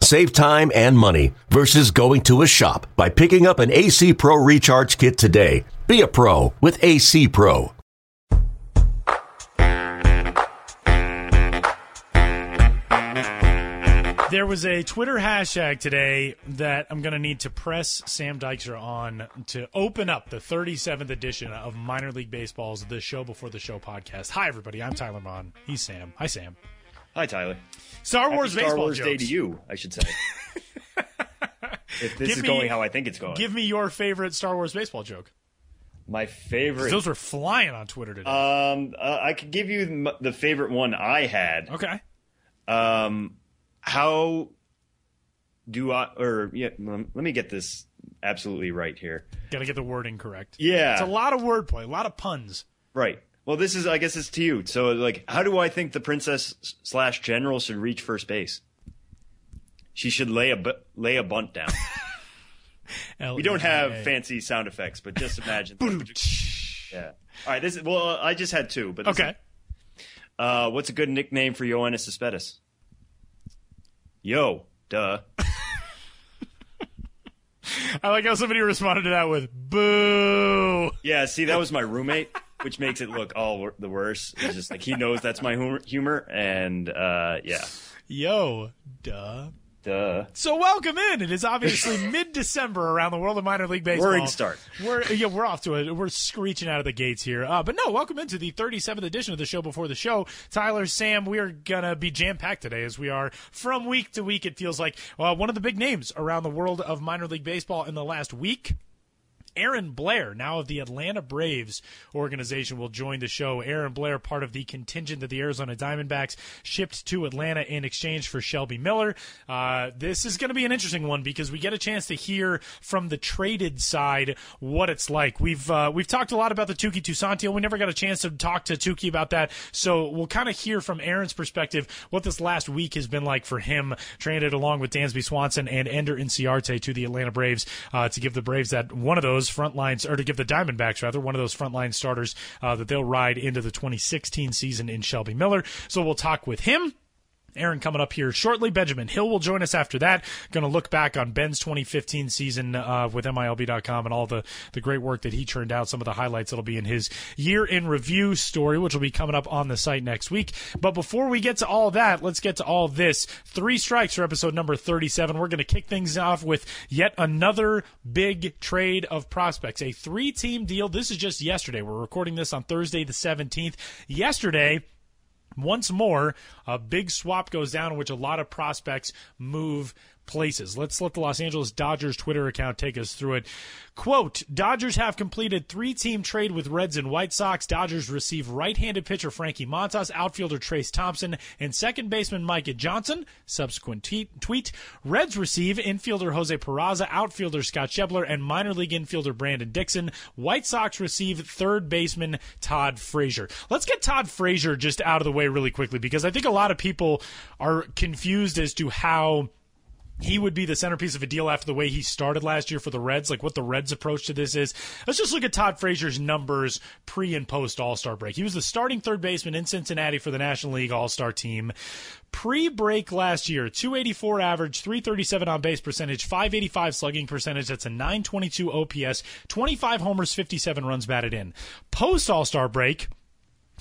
Save time and money versus going to a shop by picking up an AC Pro Recharge Kit today. Be a pro with AC Pro. There was a Twitter hashtag today that I'm going to need to press Sam Dykstra on to open up the 37th edition of Minor League Baseball's The Show Before the Show podcast. Hi, everybody. I'm Tyler Maun. He's Sam. Hi, Sam. Hi, Tyler. Star Wars Star baseball Wars jokes. Day to you, I should say. if this Give is me- going how I think it's going. Give me your favorite Star Wars baseball joke. My favorite. Those were flying on Twitter today. um, uh, I could give you the favorite one I had. okay. Um, how do I? Or yeah, let me get this absolutely right here. Got to get the wording correct. Yeah. It's a lot of wordplay, a lot of puns. Right. Well, this is. I guess it's to you. So, like, how do I think the princess slash general should reach first base? She should lay a bu- lay a bunt down. we don't have fancy sound effects, but just imagine. yeah. All right. This is well. I just had two, but Okay. is- uh, what's a good nickname for Yoenis Cespedes? Yo, duh. I like how somebody responded to that with "boo." Yeah. See, that was my roommate, which makes it look all the worse. It's just like he knows that's my humor, humor and uh, yeah, Yo, duh. duh. So welcome in. It is obviously mid-December around the world of minor league baseball. Roaring start. We're yeah, we're off to it. We're screeching out of the gates here. Uh, but no, welcome into the 37th edition of the show before the show. Tyler, Sam, we are gonna be jam packed today as we are from week to week. It feels like uh, one of the big names around the world of minor league baseball in the last week. Aaron Blair, now of the Atlanta Braves organization, will join the show. Aaron Blair, part of the contingent that the Arizona Diamondbacks shipped to Atlanta in exchange for Shelby Miller. Uh, this is going to be an interesting one because we get a chance to hear from the traded side what it's like. We've uh, we've talked a lot about the Touki Toussaint deal. We never got a chance to talk to Touki about that, so we'll kind of hear from Aaron's perspective what this last week has been like for him, traded along with Dansby Swanson and Ender Inciarte to the Atlanta Braves uh, to give the Braves that one of those front lines, or to give the Diamondbacks rather one of those frontline starters uh, that they'll ride into the 2016 season in Shelby Miller. So we'll talk with him. Aaron coming up here shortly. Benjamin Hill will join us after that. Going to look back on Ben's 2015 season uh, with MILB.com and all the, the great work that he turned out. Some of the highlights that'll be in his year in review story, which will be coming up on the site next week. But before we get to all that, let's get to all this. Three strikes for episode number 37. We're going to kick things off with yet another big trade of prospects. A three team deal. This is just yesterday. We're recording this on Thursday, the 17th. Yesterday, once more, a big swap goes down in which a lot of prospects move places. Let's let the Los Angeles Dodgers Twitter account take us through it. Quote, Dodgers have completed three-team trade with Reds and White Sox. Dodgers receive right-handed pitcher Frankie Montas, outfielder Trayce Thompson, and second baseman Micah Johnson. Subsequent tweet, tweet Reds receive infielder Jose Peraza, outfielder Scott Schebler, and minor league infielder Brandon Dixon. White Sox receive third baseman Todd Frazier. Let's get Todd Frazier just out of the way really quickly because I think a lot of people are confused as to how he would be the centerpiece of a deal after the way he started last year for the Reds, like what the Reds' approach to this is. Let's just look at Todd Frazier's numbers pre and post All Star break. He was the starting third baseman in Cincinnati for the National League All Star team. Pre break last year, 284 average, 337 on base percentage, 585 slugging percentage. That's a 922 OPS, 25 homers, 57 runs batted in. Post All Star break,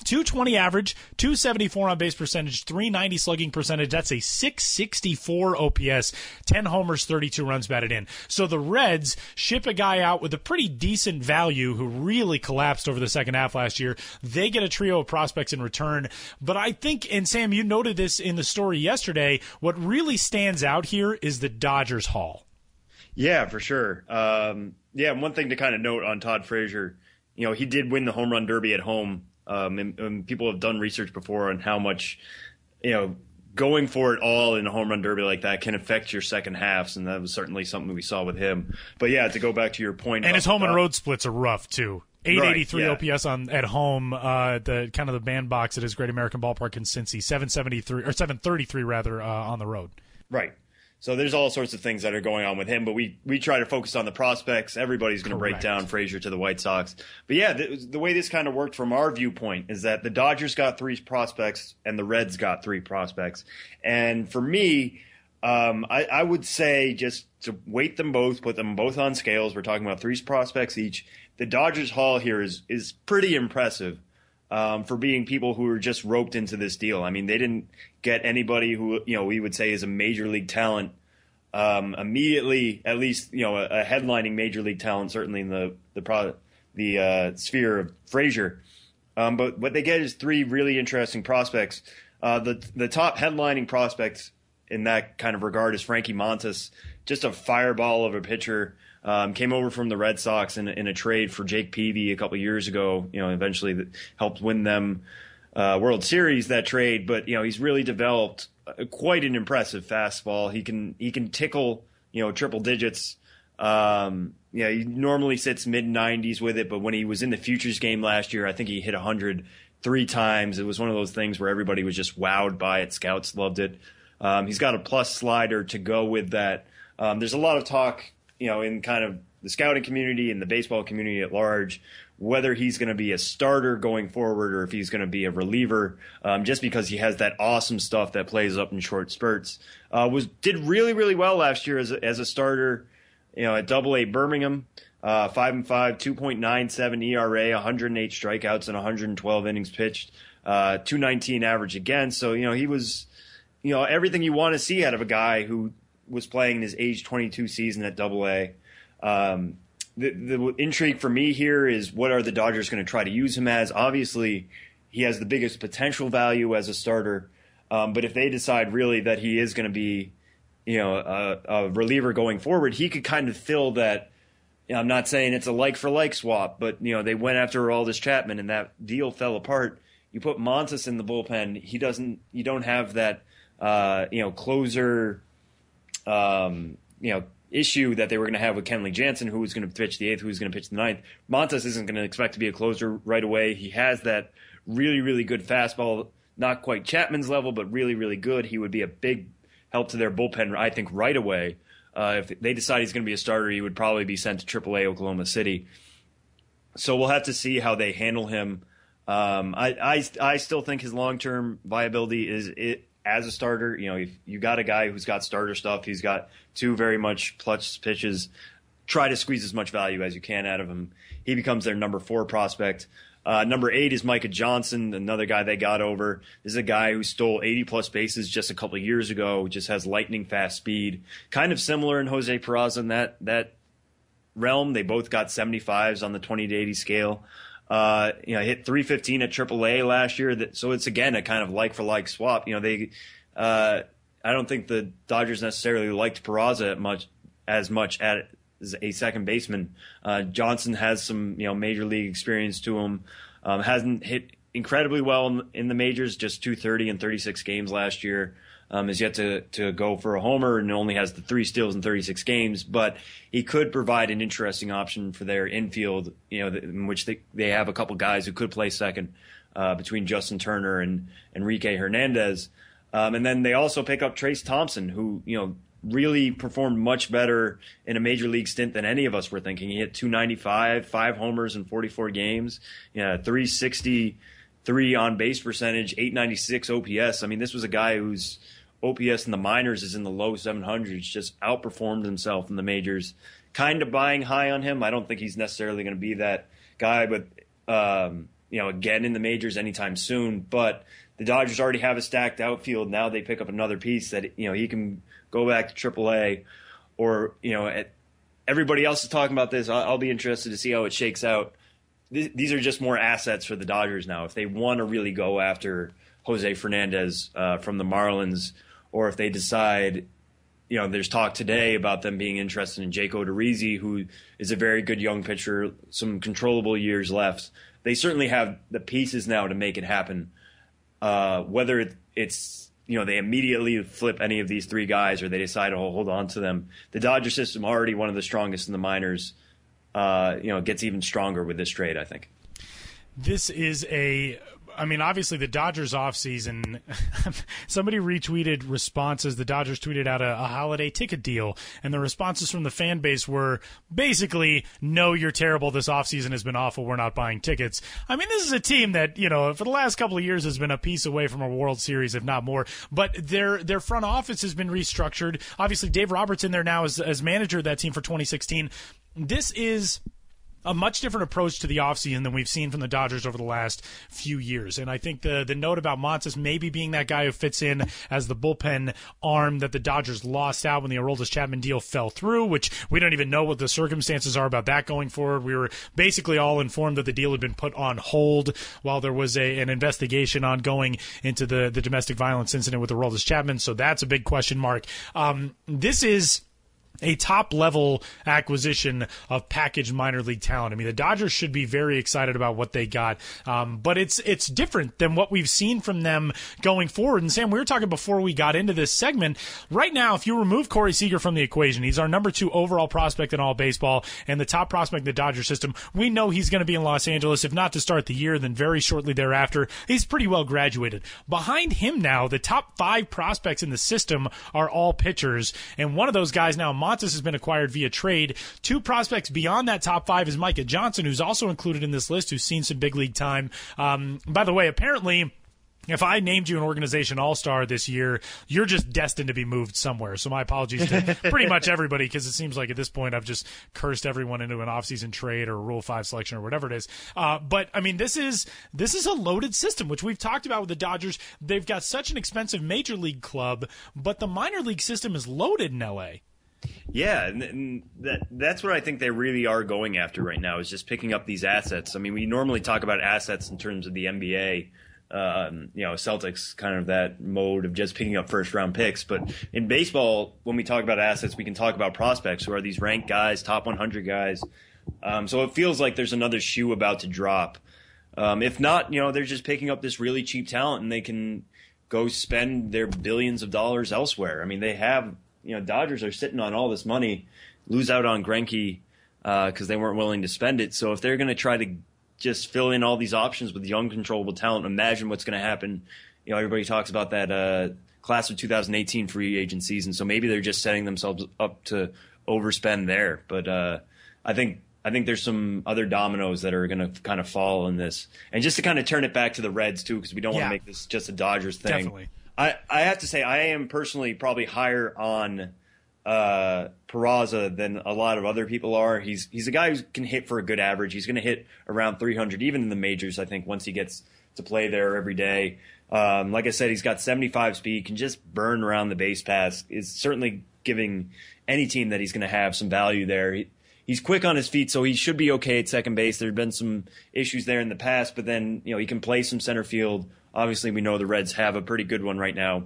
220 average, 274 on base percentage, 390 slugging percentage. That's a 664 OPS, 10 homers, 32 runs batted in. So the Reds ship a guy out with a pretty decent value who really collapsed over the second half last year. They get a trio of prospects in return. But I think, and Sam, you noted this in the story yesterday, what really stands out here is the Dodgers haul. Yeah, for sure. Um, yeah, one thing to kind of note on Todd Frazier, you know, he did win the home run derby at home. Um, and, and people have done research before on how much, you know, going for it all in a home run derby like that can affect your second halves, and that was certainly something we saw with him. But yeah, to go back to your point, And his home and road splits are rough, too. 883 right, yeah. OPS on at home. Uh, the kind of the bandbox at his Great American Ballpark in Cincy. 773 or 733 rather uh, on the road. Right. So there's all sorts of things that are going on with him, but we we try to focus on the prospects. Everybody's going to break down Frazier to the White Sox. But yeah, the, the, way this kind of worked from our viewpoint is that the Dodgers got three prospects and the Reds got three prospects. And for me, um, I, I would say just to weight them both, put them both on scales. We're talking about three prospects each. The Dodgers haul here is is pretty impressive um, for being people who were just roped into this deal. I mean, they didn't get anybody who you know we would say is a major league talent um, immediately, at least you know a, a, headlining major league talent, certainly in the the pro, the uh, sphere of Frazier. Um, but what they get is three really interesting prospects. Uh, the the top headlining prospects in that kind of regard is Frankie Montas, just a fireball of a pitcher. Um, came over from the Red Sox in, in a trade for Jake Peavy a couple years ago. You know, eventually helped win them uh, World Series that trade. But you know, he's really developed quite an impressive fastball. He can he can tickle you know triple digits. Um, yeah, he normally sits mid 90s with it, but when he was in the futures game last year, I think he hit 100 three times. It was one of those things where everybody was just wowed by it. Scouts loved it. Um, he's got a plus slider to go with that. Um, there's a lot of talk you know, in kind of the scouting community and the baseball community at large, whether he's going to be a starter going forward or if he's going to be a reliever, um, just because he has that awesome stuff that plays up in short spurts. Uh, was did really really well last year as a, as a starter, you know, at Double A Birmingham. Uh, five and five, 2.97 ERA, 108 strikeouts, and 112 innings pitched, uh, 219 average again. So you know he was, you know, everything you want to see out of a guy who was playing in his age 22 season at Double A. Um, the, the intrigue for me here is what are the Dodgers going to try to use him as? Obviously, he has the biggest potential value as a starter. Um, but if they decide really that he is going to be, you know, a, a, reliever going forward, he could kind of fill that. You know, I'm not saying it's a like for like swap, but you know they went after Aroldis Chapman and that deal fell apart. You put Montas in the bullpen, he doesn't. You don't have that, uh, you know, closer um, you know, issue that they were going to have with Kenley Jansen, who was going to pitch the eighth, who was going to pitch the ninth. Montas isn't going to expect to be a closer right away. He has that really, really good fastball, not quite Chapman's level, but really, really good. He would be a big help to their bullpen, I think, right away. Uh, if they decide he's going to be a starter, he would probably be sent to AAA Oklahoma City. So we'll have to see how they handle him. Um, I, I, I still think his long term viability is it, as a starter, you know, if you got a guy who's got starter stuff, he's got two very much clutch pitches. Try to squeeze as much value as you can out of him. He becomes their number four prospect. Uh, number eight is Micah Johnson, another guy they got over. This is a guy who stole 80 plus bases just a couple years ago, just has lightning fast speed. Kind of similar in Jose Peraza in that, that realm. They both got 75s on the 20 to 80 scale. Uh, you know, hit 315 at AAA last year. That, so it's again a kind of like for like swap. You know, they, uh, I don't think the Dodgers necessarily liked Peraza much as much at as a second baseman. Uh, Johnson has some you know major league experience to him. Um, hasn't hit incredibly well in, in the majors, just 230 in 36 games last year um, is yet to, to go for a homer and only has the three steals in 36 games, but he could provide an interesting option for their infield, you know, in which they, they have a couple guys who could play second uh, between Justin Turner and Enrique Hernandez. Um, and then they also pick up Trayce Thompson, who, you know, really performed much better in a major league stint than any of us were thinking. He hit 295, five homers in 44 games, yeah, 363 on base percentage, 896 OPS. I mean, this was a guy who's OPS in the minors is in the low 700s, just outperformed himself in the majors. Kind of buying high on him. I don't think he's necessarily going to be that guy, but um, you know, again in the majors anytime soon. But the Dodgers already have a stacked outfield. Now they pick up another piece that you know he can go back to AAA, or you know, at, everybody else is talking about this. I'll, I'll, be interested to see how it shakes out. Th- these are just more assets for the Dodgers now. If they want to really go after Jose Fernandez uh, from the Marlins or if they decide, you know, there's talk today about them being interested in Jake Odorizzi, who is a very good young pitcher, some controllable years left. They certainly have the pieces now to make it happen. Uh, whether it's you know they immediately flip any of these three guys or they decide to hold on to them. The Dodger system already one of the strongest in the minors. uh, you know, gets even stronger with this trade. I think. This is a I mean, obviously the Dodgers offseason, somebody retweeted responses. The Dodgers tweeted out a, a, holiday ticket deal, and the responses from the fan base were basically, no, you're terrible. This offseason has been awful. We're not buying tickets. I mean, this is a team that, you know, for the last couple of years has been a piece away from a World Series, if not more. But their their front office has been restructured. Obviously, Dave Roberts in there now as, as manager of that team for 2016. This is a much different approach to the offseason than we've seen from the Dodgers over the last few years. And I think the the note about Montas maybe being that guy who fits in as the bullpen arm that the Dodgers lost out when the Aroldis Chapman deal fell through, which we don't even know what the circumstances are about that going forward. We were basically all informed that the deal had been put on hold while there was a, an investigation ongoing into the, the domestic violence incident with Aroldis Chapman. So that's a big question mark. Um, this is a top level acquisition of packaged minor league talent. I mean, the Dodgers should be very excited about what they got, um, but it's it's different than what we've seen from them going forward. And Sam, we were talking before we got into this segment. Right now, if you remove Corey Seager from the equation, he's our number two overall prospect in all baseball and the top prospect in the Dodger system. We know he's going to be in Los Angeles, if not to start the year, then very shortly thereafter. He's pretty well graduated. Behind him now, the top five prospects in the system are all pitchers, and one of those guys now. Montas has been acquired via trade. Two prospects beyond that top five is Micah Johnson, who's also included in this list, who's seen some big league time. Um, by the way, apparently if I named you an organization all star this year, you're just destined to be moved somewhere. So my apologies to pretty much everybody because it seems like at this point I've just cursed everyone into an offseason trade or a Rule Five selection or whatever it is. Uh, but I mean, this is this is a loaded system, which we've talked about with the Dodgers. They've got such an expensive major league club, but the minor league system is loaded in LA. Yeah, and, and, that that's what I think they really are going after right now is just picking up these assets. I mean, we normally talk about assets in terms of the NBA. Um, you know, Celtics kind of that mode of just picking up first round picks. But in baseball, when we talk about assets, we can talk about prospects who are these ranked guys, top 100 guys. Um, so it feels like there's another shoe about to drop. Um, if not, you know, they're just picking up this really cheap talent and they can go spend their billions of dollars elsewhere. I mean, they have you know, Dodgers are sitting on all this money, lose out on Greinke because uh, they weren't willing to spend it. So if they're going to try to just fill in all these options with young, controllable talent, imagine what's going to happen. You know, everybody talks about that uh, class of 2018 free agent season. So maybe they're just setting themselves up to overspend there. But uh, I think I think there's some other dominoes that are going to kind of fall in this. And just to kind of turn it back to the Reds too, because we don't yeah. want to make this just a Dodgers thing. Definitely. I, I have to say I am personally probably higher on uh, Peraza than a lot of other people are. He's he's a guy who can hit for a good average. He's going to hit around 300 even in the majors. I think once he gets to play there every day. Um, like I said, he's got 75 speed, can just burn around the base pass. Is certainly giving any team that he's going to have some value there. He, he's quick on his feet, so he should be okay at second base. There have been some issues there in the past, but then you know he can play some center field Obviously, we know the Reds have a pretty good one right now.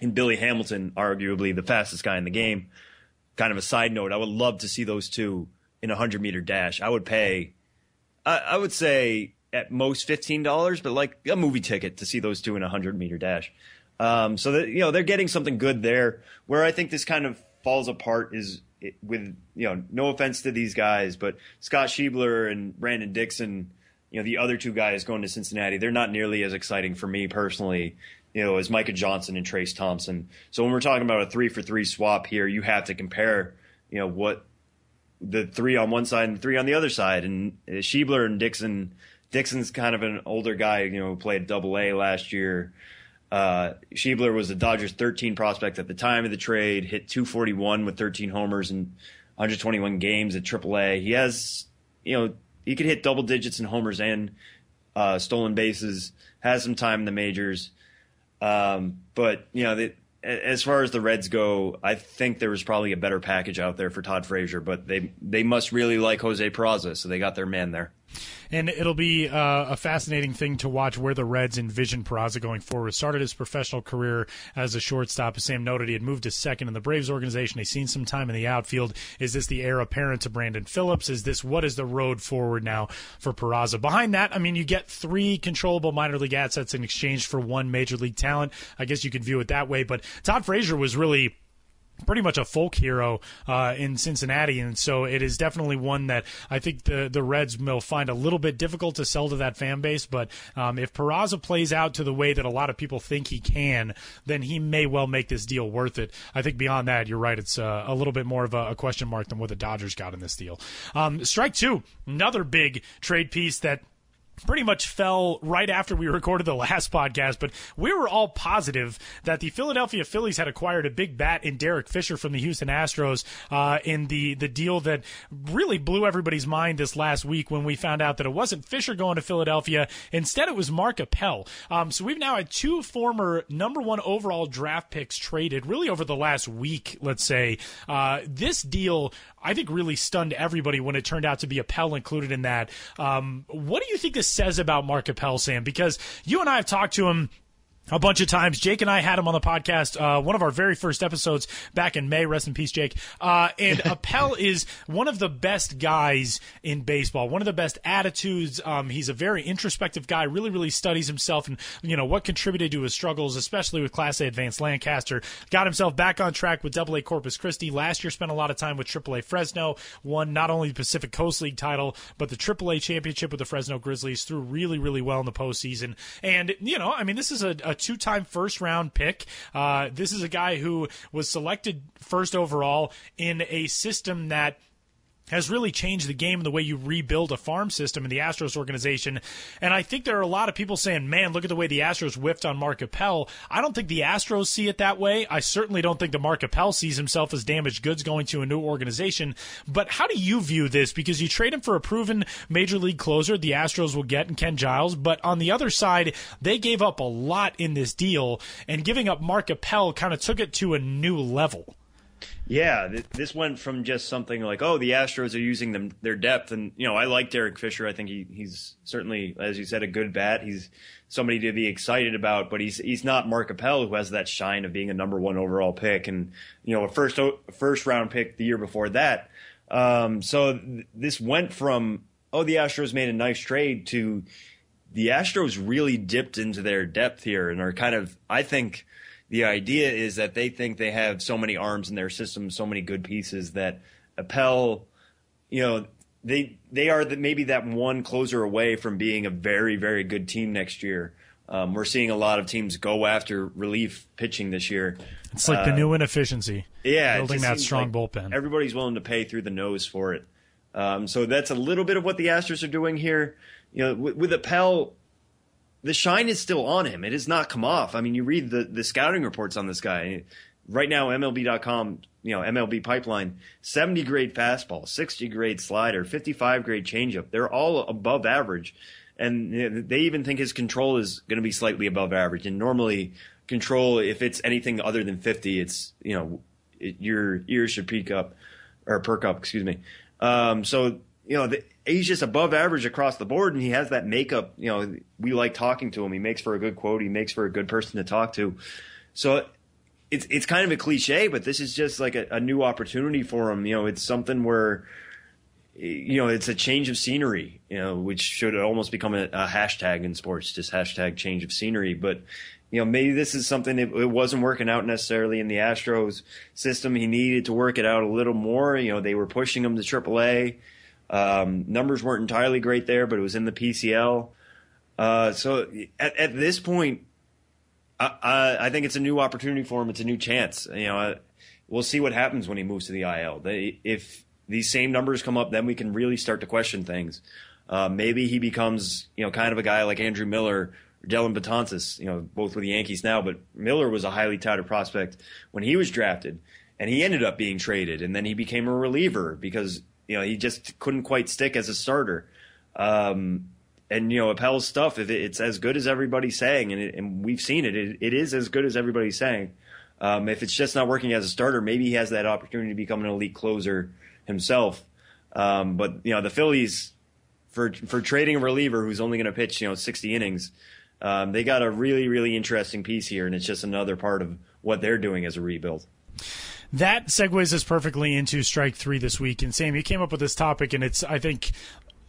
And Billy Hamilton, arguably the fastest guy in the game. Kind of a side note, I would love to see those two in a 100 meter dash. I would pay, I, I would say at most $15, but like a movie ticket to see those two in a 100 meter dash. Um, so that, you know, they're getting something good there. Where I think this kind of falls apart is with, you know, no offense to these guys, but Scott Schebler and Brandon Dixon you know, the other two guys going to Cincinnati, they're not nearly as exciting for me personally, you know, as Micah Johnson and Trayce Thompson. So when we're talking about a three for three swap here, you have to compare, you know, what the three on one side and the three on the other side. And Schebler and Dixon, Dixon's kind of an older guy, you know, who played double A last year. Uh, Schebler was the Dodgers 13 prospect at the time of the trade, hit 241 with 13 homers and 121 games at AAA. He has, you know, he could hit double digits in homers and uh, stolen bases. Has some time in the majors, um, but you know, the, as far as the Reds go, I think there was probably a better package out there for Todd Frazier, but they they must really like Jose Peraza, so they got their man there and it'll be uh, a fascinating thing to watch where the Reds envision Peraza going forward. Started his professional career as a shortstop. As Sam noted, he had moved to second in the Braves organization. He's seen some time in the outfield. Is this the heir apparent to Brandon Phillips? Is this what is the road forward now for Peraza? Behind that, I mean, you get three controllable minor league assets in exchange for one major league talent. I guess you could view it that way, but Todd Frazier was really pretty much a folk hero uh, in Cincinnati, and so it is definitely one that I think the the Reds will find a little bit difficult to sell to that fan base. But um, if Peraza plays out to the way that a lot of people think he can, then he may well make this deal worth it. I think beyond that, you're right; it's uh, a little bit more of a, a, question mark than what the Dodgers got in this deal. Um, strike two, another big trade piece that pretty much fell right after we recorded the last podcast, but we were all positive that the Philadelphia Phillies had acquired a big bat in Derek Fisher from the Houston Astros uh, in the the deal that really blew everybody's mind this last week when we found out that it wasn't Fisher going to Philadelphia. Instead, it was Mark Appel. Um, so we've now had two former number one overall draft picks traded really over the last week, let's say. Uh, this deal I think really stunned everybody when it turned out to be Appel included in that. Um, what do you think this says about Mark Appel, Sam? Because you and I have talked to him a bunch of times. Jake and I had him on the podcast, uh, one of our very first episodes back in May. Rest in peace, Jake. Uh, and Appel is one of the best guys in baseball, one of the best attitudes. Um, he's a very introspective guy, really, really studies himself and, you know, what contributed to his struggles, especially with Class A Advanced Lancaster. Got himself back on track with Double A Corpus Christi. Last year, spent a lot of time with Triple A Fresno, won not only the Pacific Coast League title, but the Triple A championship with the Fresno Grizzlies, threw really, really well in the postseason. And, you know, I mean, this is a, a two time first round pick. Uh, this is a guy who was selected first overall in a system that has really changed the game and the way you rebuild a farm system in the Astros organization. And I think there are a lot of people saying, man, look at the way the Astros whiffed on Mark Appel. I don't think the Astros see it that way. I certainly don't think the Mark Appel sees himself as damaged goods going to a new organization. But how do you view this? Because you trade him for a proven major league closer the Astros will get in Ken Giles. But on the other side, they gave up a lot in this deal, and giving up Mark Appel kind of took it to a new level. Yeah, th- this went from just something like, oh, the Astros are using them their depth, and you know, I like Derek Fisher. I think he, he's certainly, as you said, a good bat. He's somebody to be excited about, but he's he's not Mark Appel who has that shine of being a number one overall pick, and you know, a first first round pick the year before that. Um, so th- this went from oh, the Astros made a nice trade to the Astros really dipped into their depth here and are kind of, I think the idea is that they think they have so many arms in their system, so many good pieces that Appel, you know, they they are the, maybe that one closer away from being a very very good team next year. Um, we're seeing a lot of teams go after relief pitching this year. It's like uh, the new inefficiency. Yeah, building that strong like bullpen. Everybody's willing to pay through the nose for it. Um, so that's a little bit of what the Astros are doing here. You know, with, with Appel, the shine is still on him. It has not come off. I mean, you read the, the scouting reports on this guy. Right now, MLB.com, you know, MLB pipeline, 70 grade fastball, 60 grade slider, 55 grade changeup. They're all above average. And they even think his control is going to be slightly above average. And normally, control, if it's anything other than 50, it's, you know, it, your ears should peak up or perk up, excuse me. Um, so, you know, the, he's just above average across the board, and he has that makeup. You know, we like talking to him. He makes for a good quote. He makes for a good person to talk to. So it's it's kind of a cliche, but this is just like a, a new opportunity for him. You know, it's something where you know it's a change of scenery. You know, which should almost become a, a hashtag in sports, just hashtag change of scenery. But you know, maybe this is something it, it wasn't working out necessarily in the Astros system. He needed to work it out a little more. You know, they were pushing him to AAA um, numbers weren't entirely great there, but it was in the PCL. Uh, so at, at, this point, I, I, I, think it's a new opportunity for him. It's a new chance. You know, we'll see what happens when he moves to the IL. They, if these same numbers come up, then we can really start to question things. Uh, maybe he becomes, you know, kind of a guy like Andrew Miller or Dellin Betances, you know, both with the Yankees now, but Miller was a highly touted prospect when he was drafted and he ended up being traded and then he became a reliever because you know, he just couldn't quite stick as a starter. Um, and you know, Appel's stuff, if it's as good as everybody's saying, and, it, and we've seen it, it, it is as good as everybody's saying. Um, if it's just not working as a starter, maybe he has that opportunity to become an elite closer himself. Um, but you know, the Phillies for for trading a reliever who's only going to pitch you know 60 innings, um, they got a really really interesting piece here, and it's just another part of what they're doing as a rebuild that segues us perfectly into strike three this week. And Sam, you came up with this topic, and it's I think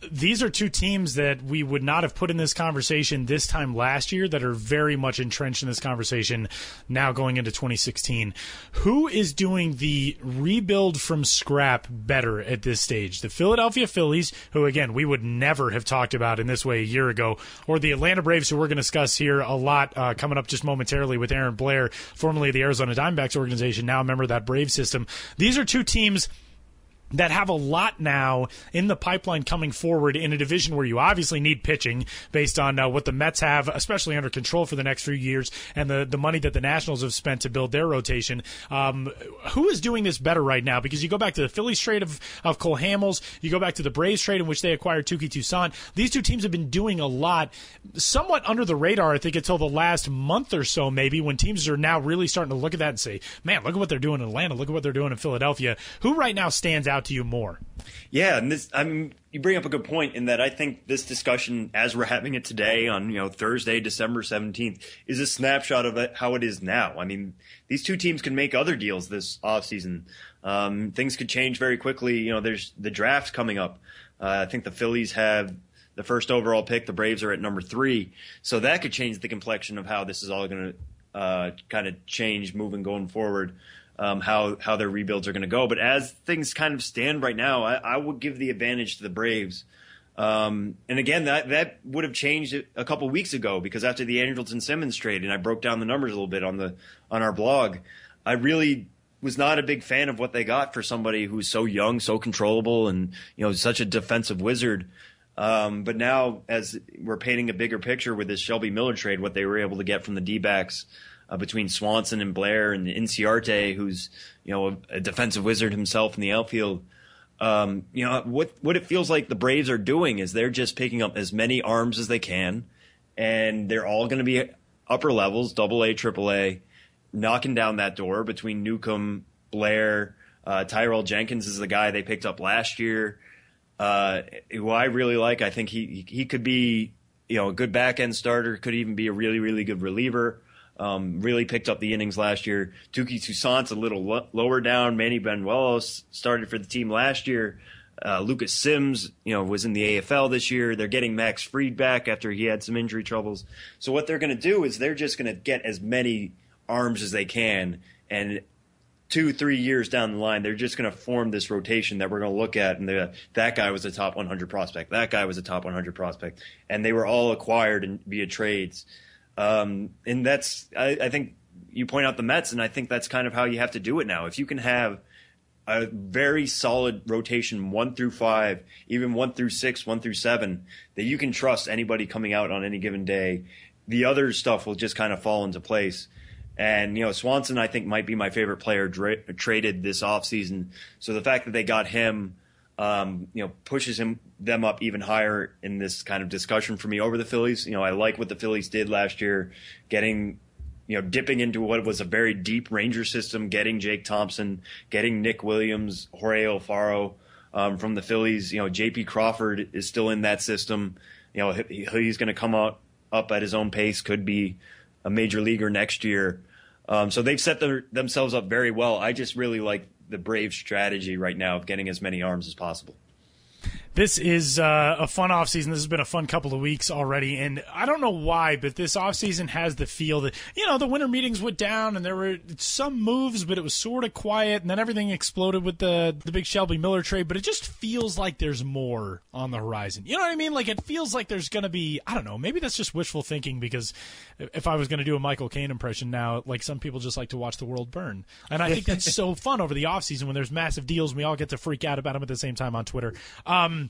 these are two teams that we would not have put in this conversation this time last year that are very much entrenched in this conversation now going into 2016. Who is doing the rebuild from scrap better at this stage? The Philadelphia Phillies, who again we would never have talked about in this way a year ago, or the Atlanta Braves, who we're going to discuss here a lot uh, coming up just momentarily with Aaron Blair, formerly the Arizona Diamondbacks organization, now a member of that Brave system. These are two teams that have a lot now in the pipeline coming forward in a division where you obviously need pitching based on uh, what the Mets have, especially under control for the next few years, and the, the money that the Nationals have spent to build their rotation. Um, who is doing this better right now? Because you go back to the Phillies trade of, of Cole Hamels, you go back to the Braves trade in which they acquired Touki Toussaint. These two teams have been doing a lot, somewhat under the radar, I think, until the last month or so, maybe, when teams are now really starting to look at that and say, man, look at what they're doing in Atlanta, look at what they're doing in Philadelphia. Who right now stands out? Out to you more. Yeah, and this I mean you bring up a good point in that I think this discussion as we're having it today on, you know, Thursday, December 17th is a snapshot of how it is now. I mean, these two teams can make other deals this offseason. Um, things could change very quickly. You know, there's the draft coming up. Uh, I think the Phillies have the first overall pick. The Braves are at number three. So that could change the complexion of how this is all going to uh, kind of change moving going forward um, how how their rebuilds are going to go. But as things kind of stand right now, I, I would give the advantage to the Braves. Um, and again, that that would have changed a couple weeks ago because after the Andrelton Simmons trade, and I broke down the numbers a little bit on the on our blog, I really was not a big fan of what they got for somebody who's so young, so controllable, and you know such a defensive wizard. Um, but now, as we're painting a bigger picture with this Shelby Miller trade, what they were able to get from the D backs uh, between Swanson and Blair and Inciarte, who's you know a, a defensive wizard himself in the outfield. Um, you know what what it feels like the Braves are doing is they're just picking up as many arms as they can, and they're all going to be upper levels, double A, triple A, knocking down that door between Newcomb, Blair, uh, Tyrell Jenkins is the guy they picked up last year. Uh, who I really like. I think he he could be you know a good back end starter, could even be a really really good reliever. Um, really picked up the innings last year. Touki Toussaint's a little lo- lower down. Manny Banuelos started for the team last year. Uh, Lucas Sims, you know, was in the AFL this year. They're getting Max Fried back after he had some injury troubles. So what they're going to do is they're just going to get as many arms as they can, and two, three years down the line, they're just going to form this rotation that we're going to look at, and that guy was a top 100 prospect. That guy was a top 100 prospect, and they were all acquired via trades. Um, and that's, I, I think you point out the Mets, and I think that's kind of how you have to do it now. If you can have a very solid rotation one through five, even one through six, one through seven, that you can trust anybody coming out on any given day. The other stuff will just kind of fall into place. And, you know, Swanson, I think, might be my favorite player dra- traded this offseason. So the fact that they got him um, you know, pushes him them up even higher in this kind of discussion for me over the Phillies. You know, I like what the Phillies did last year, getting you know, dipping into what was a very deep Ranger system, getting Jake Thompson, getting Nick Williams, Jorge Alfaro um, from the Phillies. You know, J.P. Crawford is still in that system. You know, he, he's going to come out up at his own pace. Could be a major leaguer next year. Um, so they've set their, themselves up very well. I just really like the Brave strategy right now of getting as many arms as possible this is uh, a fun offseason. This has been a fun couple of weeks already. And I don't know why, but this offseason has the feel that, you know, the winter meetings went down and there were some moves, but it was sort of quiet. And then everything exploded with the, the big Shelby Miller trade. But it just feels like there's more on the horizon. You know what I mean? Like it feels like there's going to be, I don't know, maybe that's just wishful thinking because if I was going to do a Michael Caine impression now, like some people just like to watch the world burn. And I think that's so fun over the offseason when there's massive deals and we all get to freak out about them at the same time on Twitter. Um,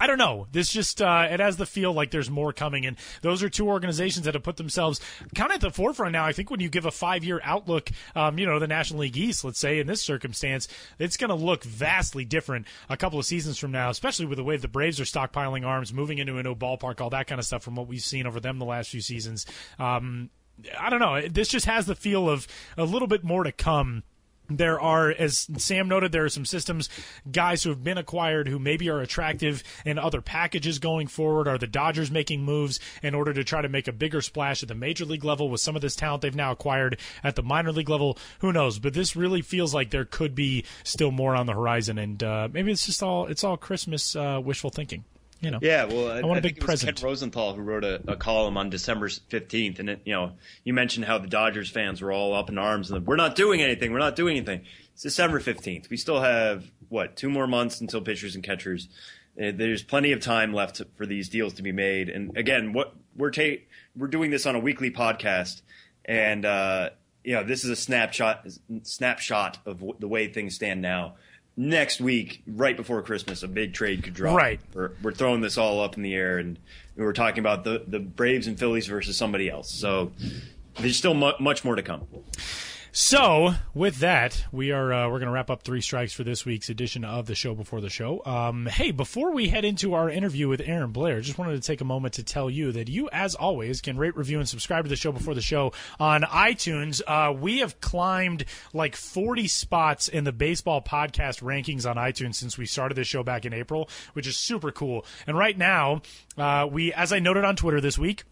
I don't know. This just uh, it has the feel like there's more coming, and those are two organizations that have put themselves kind of at the forefront now. I think when you give a five year outlook, um, you know, the National League East, let's say in this circumstance, it's going to look vastly different a couple of seasons from now, especially with the way the Braves are stockpiling arms, moving into a new ballpark, all that kind of stuff from what we've seen over them the last few seasons. Um, I don't know. This just has the feel of a little bit more to come there are, as Sam noted, there are some systems, guys who have been acquired who maybe are attractive in other packages going forward. Are the Dodgers making moves in order to try to make a bigger splash at the major league level with some of this talent they've now acquired at the minor league level? Who knows? But this really feels like there could be still more on the horizon, and uh, maybe it's just all it's all Christmas uh, wishful thinking. You know. Yeah, well, I, I want I a big think it was present. Ken Rosenthal who wrote a, a column on December fifteenth, and it, you know, you mentioned how the Dodgers fans were all up in arms and we're not doing anything, we're not doing anything. It's December fifteenth. We still have what two more months until pitchers and catchers. Uh, There's plenty of time left for these deals to be made, and again, what we're ta- we're doing this on a weekly podcast, and uh, you know, this is a snapshot snapshot of w- the way things stand now. Next week, right before Christmas, a big trade could drop. Right. We're, we're throwing this all up in the air, and we were talking about the, the Braves and Phillies versus somebody else. So there's still mu- much more to come. So, with that, we are uh, we're going to wrap up three strikes for this week's edition of the show before the show. Um, hey, before we head into our interview with Aaron Blair, just wanted to take a moment to tell you that you, as always, can rate, review, and subscribe to the show before the show on iTunes. Uh, we have climbed like 40 spots in the baseball podcast rankings on iTunes since we started this show back in April, which is super cool. And right now, uh, we, as I noted on Twitter this week.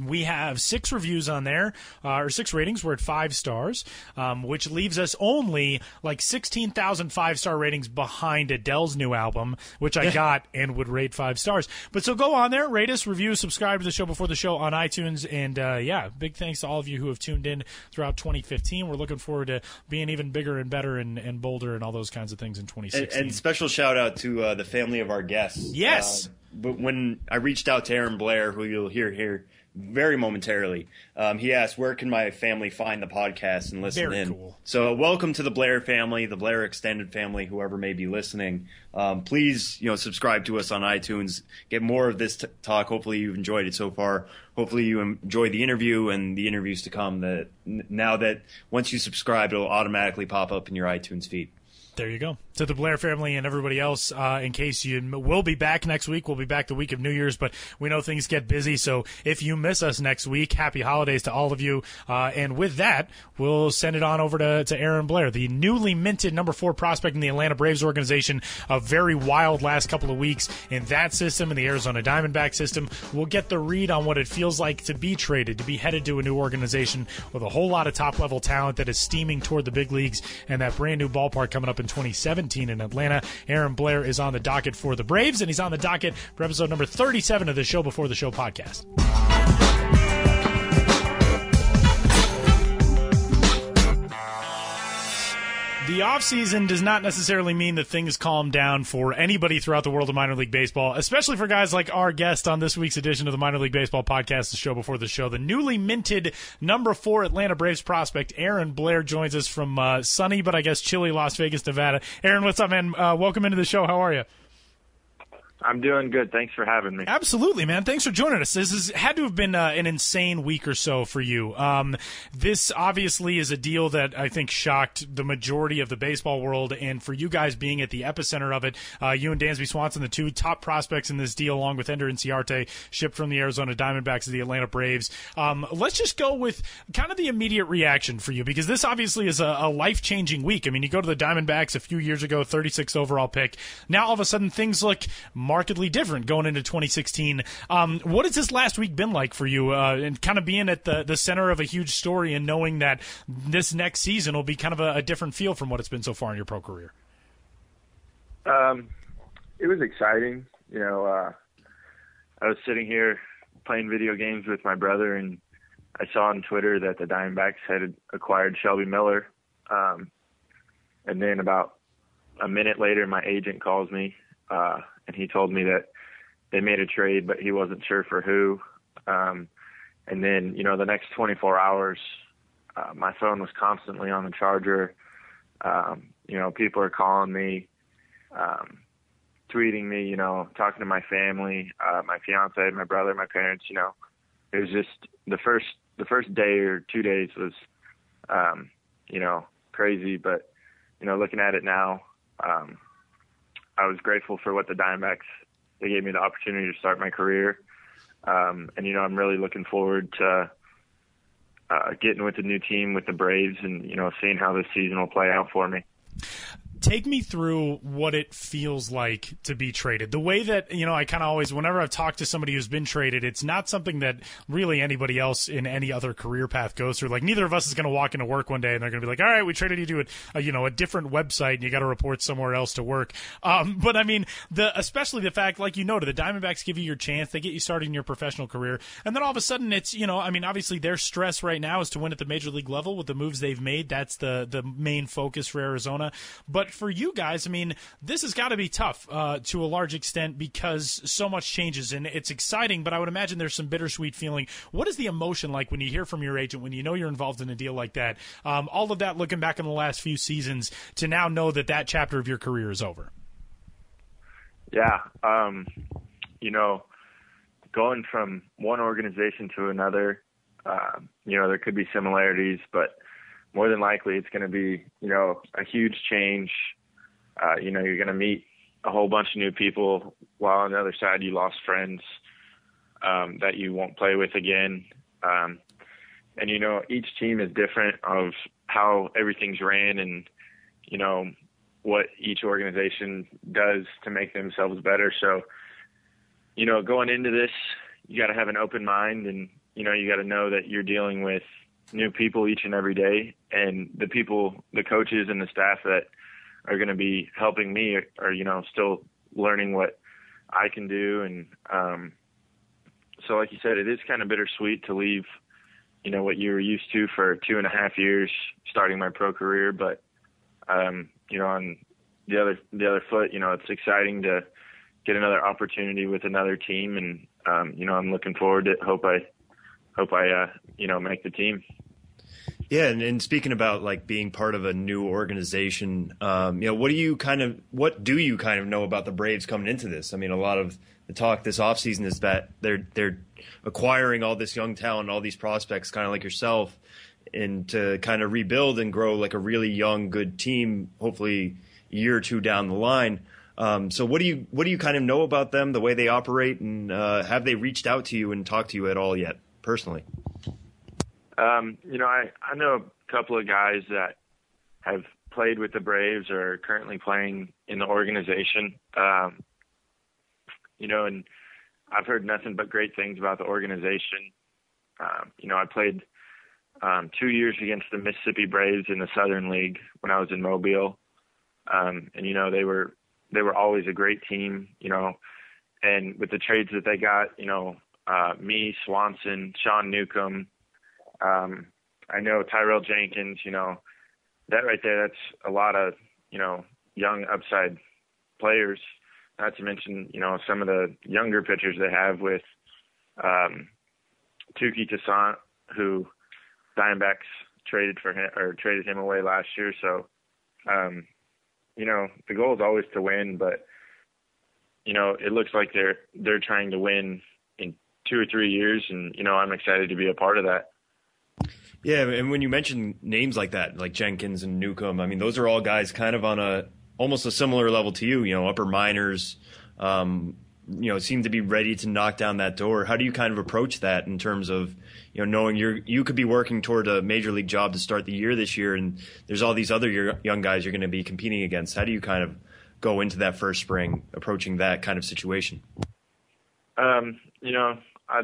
We have six reviews on there, uh, or six ratings. We're at five stars, um, which leaves us only like 16,000 five star ratings behind Adele's new album, which I got and would rate five stars. But so go on there, rate us, review, subscribe to the show before the show on iTunes. And uh, yeah, big thanks to all of you who have tuned in throughout 2015. We're looking forward to being even bigger and better and, and bolder and all those kinds of things in And, 2016. and special shout out to uh, the family of our guests. Yes. Uh, but when I reached out to Aaron Blair, who you'll hear here very momentarily, um, he asked, "Where can my family find the podcast and listen Very in?" cool. So, welcome to the Blair family, the Blair extended family, whoever may be listening. Um, please, you know, subscribe to us on iTunes. Get more of this t- talk. Hopefully, you've enjoyed it so far. Hopefully, you enjoy the interview and the interviews to come. That n- now that once you subscribe, it'll automatically pop up in your iTunes feed. There you go. To the Blair family and everybody else, uh, in case you will be back next week, we'll be back the week of New Year's, but we know things get busy. So if you miss us next week, happy holidays to all of you. Uh, and with that, we'll send it on over to, to Aaron Blair, the newly minted number four prospect in the Atlanta Braves organization. A very wild last couple of weeks in that system, in the Arizona Diamondback system. We'll get the read on what it feels like to be traded, to be headed to a new organization with a whole lot of top level talent that is steaming toward the big leagues and that brand new ballpark coming up in 2017 in Atlanta. Aaron Blair is on the docket for the Braves, and he's on the docket for episode number 37 of the Show Before the Show podcast. The offseason does not necessarily mean that things calm down for anybody throughout the world of minor league baseball, especially for guys like our guest on this week's edition of the Minor League Baseball podcast, the show before the show. The newly minted number four Atlanta Braves prospect, Aaron Blair, joins us from uh, sunny but I guess chilly Las Vegas, Nevada. Aaron, what's up, man? Uh, welcome into the show. How are you? I'm doing good. Thanks for having me. Absolutely, man. Thanks for joining us. This has had to have been uh, an insane week or so for you. Um, this obviously is a deal that I think shocked the majority of the baseball world, and for you guys being at the epicenter of it, uh, you and Dansby Swanson, the two top prospects in this deal, along with Ender Inciarte, shipped from the Arizona Diamondbacks to the Atlanta Braves. Um, let's just go with kind of the immediate reaction for you, because this obviously is a, a life changing week. I mean, you go to the Diamondbacks a few years ago, 36 overall pick. Now all of a sudden things look markedly different going into 2016. Um, what has this last week been like for you, uh, and kind of being at the the center of a huge story and knowing that this next season will be kind of a, a different feel from what it's been so far in your pro career? Um, it was exciting. You know, uh, I was sitting here playing video games with my brother, and I saw on Twitter that the Diamondbacks had acquired Shelby Miller. Um, and then about a minute later, my agent calls me, uh, and he told me that they made a trade, but he wasn't sure for who. Um, and then, you know, the next 24 hours, uh, my phone was constantly on the charger. Um, you know, people are calling me, um, tweeting me, you know, talking to my family, uh, my fiance, my brother, my parents, you know, it was just the first, the first day or two days was, um, you know, crazy, but, you know, looking at it now, um, I was grateful for what the Diamondbacks, they gave me the opportunity to start my career. Um, and, you know, I'm really looking forward to, uh, getting with the new team with the Braves and, you know, seeing how this season will play out for me take me through what it feels like to be traded. The way that, you know, I kind of always, whenever I've talked to somebody who's been traded, it's not something that really anybody else in any other career path goes through. Like, neither of us is going to walk into work one day and they're going to be like, all right, we traded you to a, you know, a different website and you got to report somewhere else to work. Um, but I mean, the, especially the fact, like you noted, the Diamondbacks give you your chance. They get you started in your professional career. And then all of a sudden it's, you know, I mean, obviously their stress right now is to win at the major league level with the moves they've made. That's the, the main focus for Arizona. But for you guys, I mean, this has got to be tough uh, to a large extent because so much changes and it's exciting. But I would imagine there's some bittersweet feeling. What is the emotion like when you hear from your agent when you know you're involved in a deal like that? Um, all of that, looking back in the last few seasons, to now know that that chapter of your career is over. Yeah, um, you know, going from one organization to another, uh, you know, there could be similarities, but more than likely it's going to be, you know, a huge change. Uh, you know, you're going to meet a whole bunch of new people while on the other side you lost friends um, that you won't play with again. Um, and, you know, each team is different of how everything's ran and, you know, what each organization does to make themselves better. So, you know, going into this, you got to have an open mind and, you know, you got to know that you're dealing with new people each and every day, and the people, the coaches and the staff that are going to be helping me are, are, you know, still learning what I can do, and um, so like you said, it is kind of bittersweet to leave, you know, what you were used to for two and a half years, starting my pro career, but um, you know, on the other the other foot, you know, it's exciting to get another opportunity with another team, and um, you know, I'm looking forward to it. Hope I hope I uh, you know make the team. Yeah, and, and, speaking about like being part of a new organization, um, you know, what do you kind of what do you kind of know about the Braves coming into this? I mean, a lot of the talk this offseason is that they're they're acquiring all this young talent, all these prospects, kind of like yourself, and to kind of rebuild and grow like a really young, good team. Hopefully, a year or two down the line. Um, so, what do you what do you kind of know about them, the way they operate, and uh, have they reached out to you and talked to you at all yet? Personally? Um, you know, I, I know a couple of guys that have played with the Braves or are currently playing in the organization. Um, you know, and I've heard nothing but great things about the organization. Um, you know, I played um, two years against the Mississippi Braves in the Southern League when I was in Mobile, um, and you know they were they were always a great team. You know, and with the trades that they got, you know, uh, me, Swanson, Sean Newcomb. Um, I know Tyrell Jenkins. You know, that right there, that's a lot of you know young upside players. Not to mention, you know, some of the younger pitchers they have with um, Touki Toussaint, who Diamondbacks traded for him or traded him away last year. So, um, you know, the goal is always to win, but you know, it looks like they're they're trying to win two or three years, and you know I'm excited to be a part of that. Yeah, and when you mention names like that, like Jenkins and Newcomb, I mean those are all guys kind of on a almost a similar level to you. You know, upper minors. Um, you know, seem to be ready to knock down that door. How do you kind of approach that in terms of, you know, knowing you're you could be working toward a major league job to start the year this year, and there's all these other young guys you're going to be competing against. How do you kind of go into that first spring, approaching that kind of situation? Um, you know, I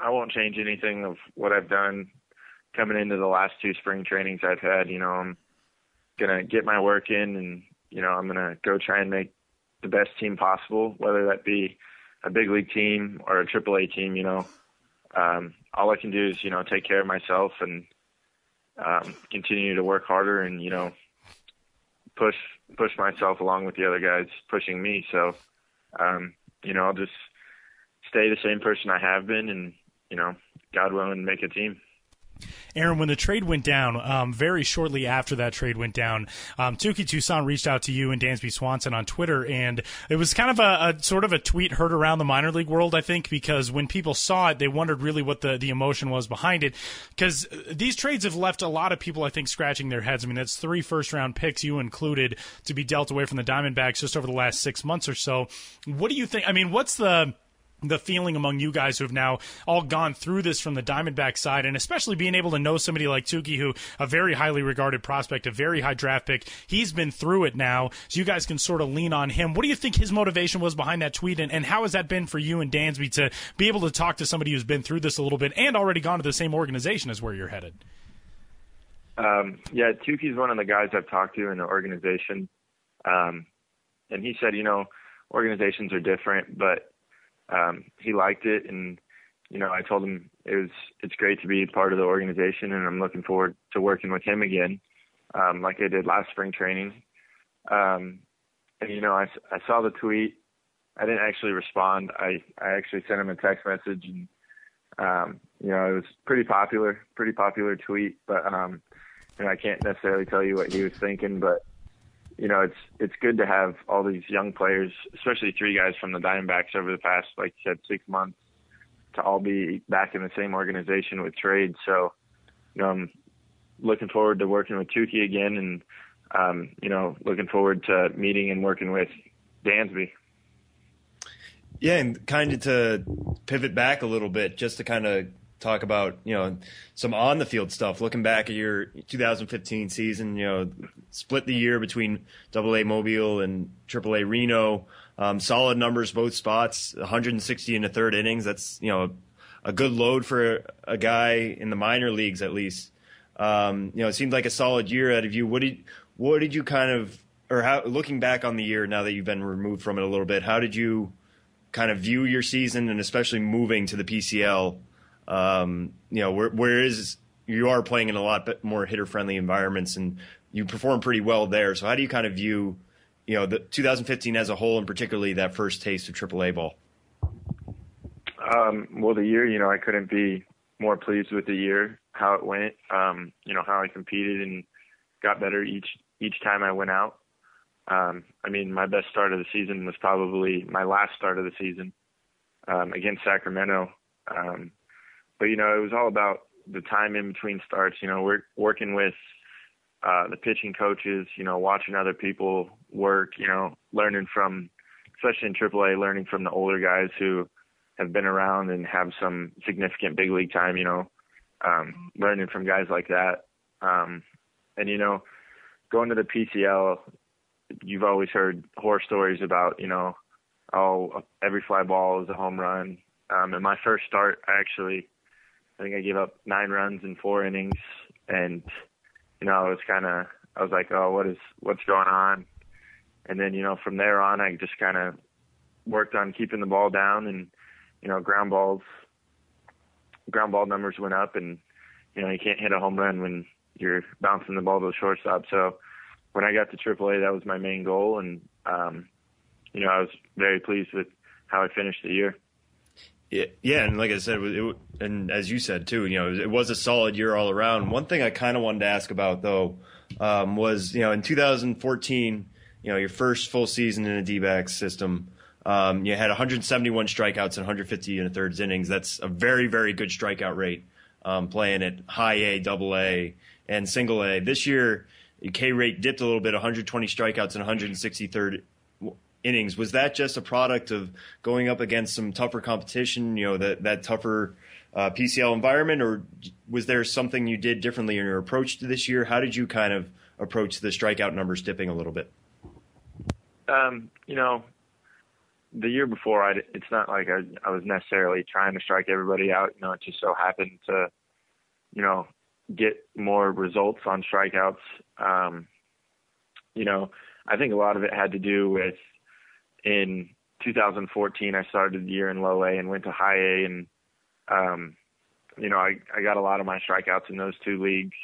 I won't change anything of what I've done coming into the last two spring trainings I've had. You know, I'm gonna get my work in, and you know, I'm gonna go try and make the best team possible, whether that be a big league team or a triple A team. You know, um, all I can do is you know take care of myself and um, continue to work harder, and you know, push push myself along with the other guys pushing me. So, um, you know, I'll just stay the same person I have been, and you know, God willing, make a team. Aaron, when the trade went down, um, very shortly after that trade went down, um, Touki Toussaint reached out to you and Dansby Swanson on Twitter, and it was kind of a, a, sort of a tweet heard around the minor league world, I think, because when people saw it, they wondered really what the, the emotion was behind it. Because these trades have left a lot of people, I think, scratching their heads. I mean, that's three first round picks, you included, to be dealt away from the Diamondbacks just over the last six months or so. What do you think? I mean, what's the the feeling among you guys who have now all gone through this from the Diamondback side, and especially being able to know somebody like Touki, who a very highly regarded prospect, a very high draft pick, he's been through it now, so you guys can sort of lean on him. What do you think his motivation was behind that tweet, and, and how has that been for you and Dansby to be able to talk to somebody who's been through this a little bit and already gone to the same organization as where you're headed? Um, yeah, Touki's one of the guys I've talked to in the organization, um, and he said, you know, organizations are different, but um, he liked it, and you know, I told him it was it's great to be part of the organization, and I'm looking forward to working with him again, um, like I did last spring training. Um, and you know, I, I saw the tweet. I didn't actually respond. I I actually sent him a text message, and um, you know, it was pretty popular, pretty popular tweet. But um, you know, I can't necessarily tell you what he was thinking, but you know, it's it's good to have all these young players, especially three guys from the Diamondbacks over the past, like you said, six months, to all be back in the same organization with trade. So, you know, I'm looking forward to working with Touki again, and um, you know, looking forward to meeting and working with Dansby. Yeah, and kind of to pivot back a little bit, just to kind of talk about you know some on the field stuff. Looking back at your 2015 season, you know, split the year between Double A Mobile and Triple A Reno. Um, solid numbers both spots, 160 in the third innings. That's you know a good load for a guy in the minor leagues at least. Um, you know, it seemed like a solid year out of you. What did what did you kind of or how looking back on the year now that you've been removed from it a little bit? How did you kind of view your season and especially moving to the PCL? Um, you know, where, where is you are playing in a lot more hitter friendly environments and you perform pretty well there. So how do you kind of view, you know, the 2015 as a whole and particularly that first taste of AAA ball? Um, well, the year, you know, I couldn't be more pleased with the year, how it went, um, you know, how I competed and got better each, each time I went out. Um, I mean, my best start of the season was probably my last start of the season, um, against Sacramento. Um, but you know, it was all about the time in between starts. You know, we're working with uh, the pitching coaches. You know, watching other people work. You know, learning from, especially in AAA, learning from the older guys who have been around and have some significant big league time. You know, um, learning from guys like that. Um, and you know, going to the PCL, you've always heard horror stories about you know, oh, every fly ball is a home run. Um, in my first start, I actually I think I gave up nine runs in four innings, and you know, I was kind of, I was like, oh, what is, what's going on? And then, you know, from there on, I just kind of worked on keeping the ball down, and you know, ground balls, ground ball numbers went up, and you know, you can't hit a home run when you're bouncing the ball to the shortstop. So when I got to AAA, that was my main goal, and um, you know, I was very pleased with how I finished the year. Yeah, yeah, and like I said, it, and as you said too, you know, it was a solid year all around. One thing I kind of wanted to ask about though um, was, you know, in 2014, you know, your first full season in a D-backs system, um, you had 171 strikeouts and 150 and a third innings. That's a very, very good strikeout rate. Um, playing at high A, double A, and single A. This year, K rate dipped a little bit, 120 strikeouts and 163rd innings. Was that just a product of going up against some tougher competition, you know, that, that tougher uh, PCL environment, or was there something you did differently in your approach to this year? How did you kind of approach the strikeout numbers dipping a little bit? Um, you know, the year before, I, it's not like I, I was necessarily trying to strike everybody out. You know, it just so happened to, you know, get more results on strikeouts. Um, you know, I think a lot of it had to do with in 2014, I started the year in low A and went to high A, and um, you know, I I got a lot of my strikeouts in those two leagues.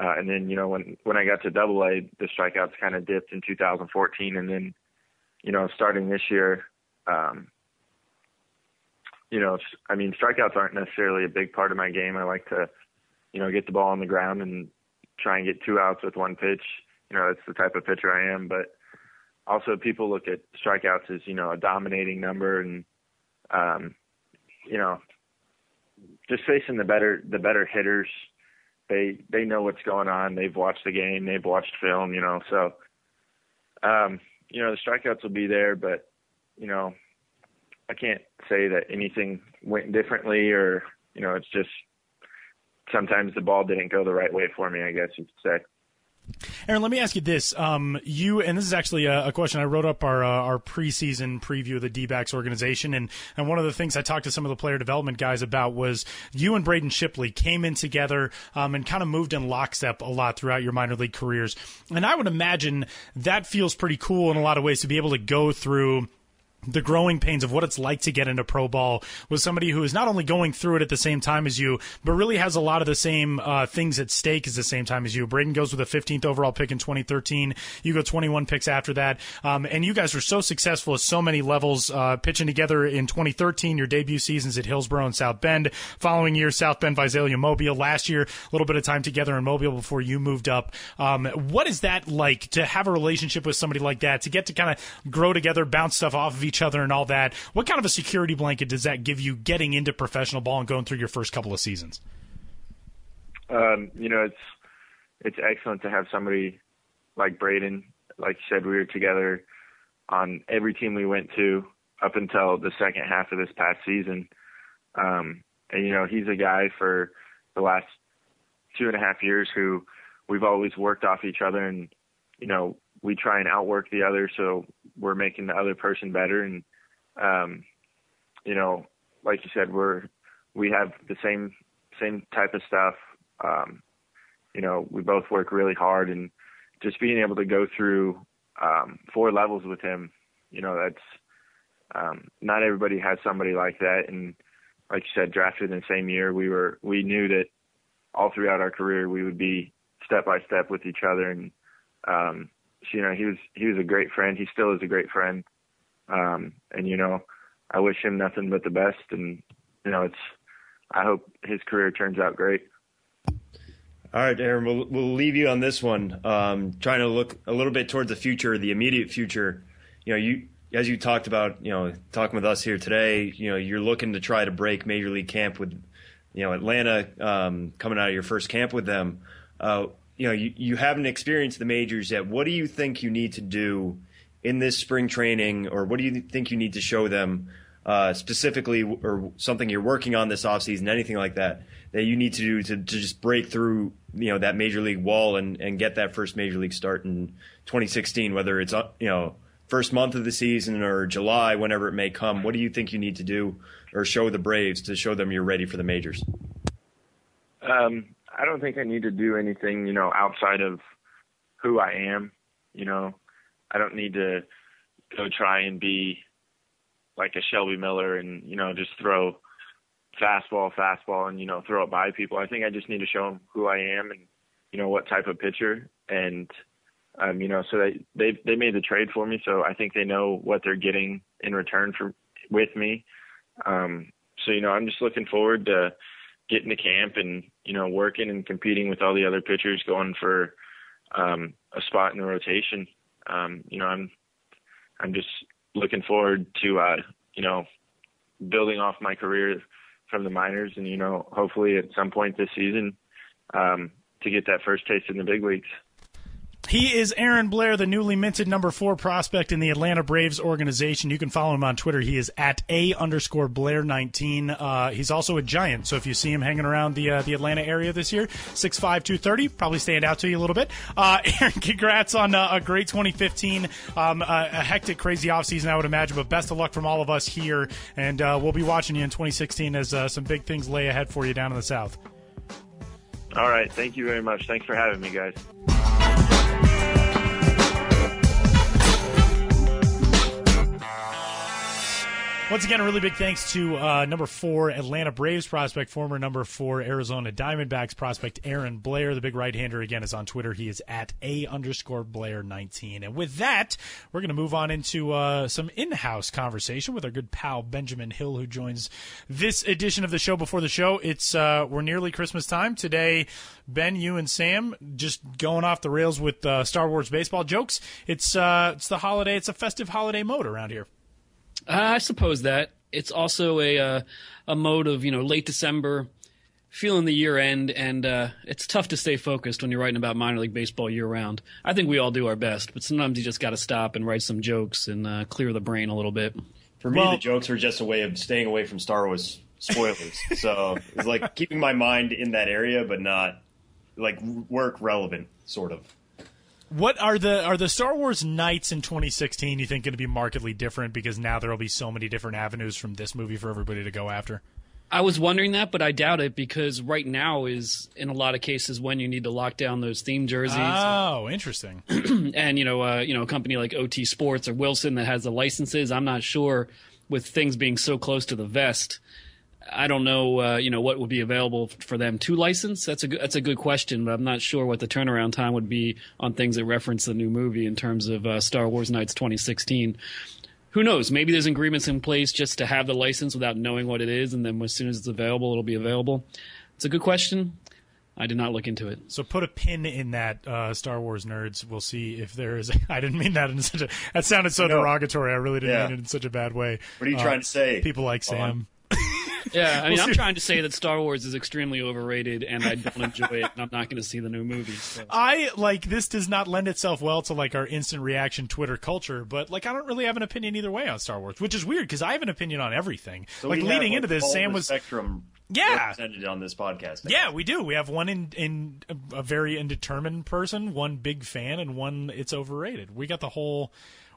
Uh, and then, you know, when when I got to Double A, the strikeouts kind of dipped in 2014, and then, you know, starting this year, um, you know, I mean, strikeouts aren't necessarily a big part of my game. I like to, you know, get the ball on the ground and try and get two outs with one pitch. You know, that's the type of pitcher I am. But also people look at strikeouts as you know a dominating number and um you know just facing the better the better hitters they they know what's going on they've watched the game they've watched film you know so um you know the strikeouts will be there but you know I can't say that anything went differently or you know it's just sometimes the ball didn't go the right way for me. I guess you could say. Aaron, let me ask you this: um, you and this is actually a, a question I wrote up our uh, our preseason preview of the D-backs organization, and and one of the things I talked to some of the player development guys about was you and Braden Shipley came in together um, and kind of moved in lockstep a lot throughout your minor league careers, and I would imagine that feels pretty cool in a lot of ways to be able to go through the growing pains of what it's like to get into pro ball with somebody who is not only going through it at the same time as you, but really has a lot of the same uh, things at stake at the same time as you. Braden goes with a 15th overall pick in 2013. You go 21 picks after that, um, and you guys were so successful at so many levels, uh, pitching together in 2013. Your debut seasons at Hillsboro and South Bend. Following year, South Bend, Visalia, Mobile. Last year, a little bit of time together in Mobile before you moved up. Um, what is that like to have a relationship with somebody like that? To get to kind of grow together, bounce stuff off of each each other and all that. What kind of a security blanket does that give you getting into professional ball and going through your first couple of seasons? Um, you know, it's it's excellent to have somebody like Braden. Like you said, we were together on every team we went to up until the second half of this past season. Um, and you know, he's a guy for the last two and a half years who we've always worked off each other and you know we try and outwork the other so we're making the other person better. And um you know like you said we're we have the same same type of stuff. Um you know we both work really hard and just being able to go through um four levels with him you know that's um not everybody has somebody like that. And like you said drafted in the same year we were we knew that all throughout our career we would be step by step with each other. And um you know, he was he was a great friend. He still is a great friend. Um, and you know, I wish him nothing but the best. And you know, it's I hope his career turns out great. All right, Aaron, we'll, we'll leave you on this one. Um, trying to look a little bit towards the future, the immediate future. You know, you as you talked about, you know, talking with us here today. You know, you're looking to try to break major league camp with, you know, Atlanta um, coming out of your first camp with them. Uh, you know, you, you haven't experienced the majors yet. What do you think you need to do in this spring training, or what do you think you need to show them uh, specifically, or something you're working on this offseason, anything like that, that you need to do to, to just break through, you know, that major league wall and, and get that first major league start in 2016, whether it's, uh, you know, first month of the season or July, whenever it may come. What do you think you need to do or show the Braves to show them you're ready for the majors? Um, I don't think I need to do anything, you know, outside of who I am. You know, I don't need to go try and be like a Shelby Miller and you know just throw fastball, fastball, and you know throw it by people. I think I just need to show them who I am and you know what type of pitcher, and um, you know so they they they made the trade for me, so I think they know what they're getting in return for with me. Um, so you know I'm just looking forward to getting to camp and you know working and competing with all the other pitchers going for um, a spot in the rotation. Um, you know, I'm I'm just looking forward to uh, you know building off my career from the minors and you know hopefully at some point this season um, to get that first taste in the big leagues. He is Aaron Blair, the newly minted number four prospect in the Atlanta Braves organization. You can follow him on Twitter. He is at a underscore Blair nineteen. Uh, he's also a giant, so if you see him hanging around the uh, the Atlanta area this year, six five two thirty, probably stand out to you a little bit. Uh, Aaron, congrats on uh, a great 2015, um, a, a hectic, crazy offseason, I would imagine. But best of luck from all of us here, and uh, we'll be watching you in 2016 as uh, some big things lay ahead for you down in the South. All right, thank you very much. Thanks for having me, guys. Once again, a really big thanks to uh, number four Atlanta Braves prospect, former number four Arizona Diamondbacks prospect Aaron Blair. The big right hander again is on Twitter. He is at a underscore Blair nineteen. And with that, we're going to move on into uh, some in-house conversation with our good pal Benjamin Hill, who joins this edition of the show. Before the show, it's uh, we're nearly Christmas time today. Ben, you and Sam just going off the rails with uh, Star Wars baseball jokes. It's uh, it's the holiday. It's a festive holiday mode around here. I suppose that it's also a uh, a mode of you know late December, feeling the year end, and uh, it's tough to stay focused when you're writing about minor league baseball year round. I think we all do our best, but sometimes you just got to stop and write some jokes and uh, clear the brain a little bit. For me, Well- the jokes are just a way of staying away from Star Wars spoilers. so it's like keeping my mind in that area, but not like work relevant, sort of. What are the are the Star Wars nights in 2016? You think going to be markedly different because now there will be so many different avenues from this movie for everybody to go after? I was wondering that, but I doubt it because right now is in a lot of cases when you need to lock down those theme jerseys, Oh, interesting. and you know, uh, you know, a company like OT Sports or Wilson that has the licenses. I'm not sure with things being so close to the vest. I don't know, uh, you know, what would be available for them to license. That's a good, that's a good question, but I'm not sure what the turnaround time would be on things that reference the new movie in terms of uh, Star Wars Nights 2016. Who knows? Maybe there's agreements in place just to have the license without knowing what it is, and then as soon as it's available, it'll be available. It's a good question. I did not look into it. So put a pin in that, uh, Star Wars nerds. We'll see if there is. I didn't mean that in such a. That sounded so No. derogatory. I really didn't Yeah. mean it in such a bad way. What are you Uh, trying to say? People like Vaughn? Sam. Yeah, I mean, We'll I'm trying to say that Star Wars is extremely overrated, and I don't enjoy it, and I'm not going to see the new movie. So. I like this does not lend itself well to like our instant reaction Twitter culture, but like I don't really have an opinion either way on Star Wars, which is weird because I have an opinion on everything. So like leading have, into this, Sam was spectrum Yeah. represented on this podcast. Yeah, we do. We have one in in a very indeterminate person, one big fan, and one it's overrated. We got the whole.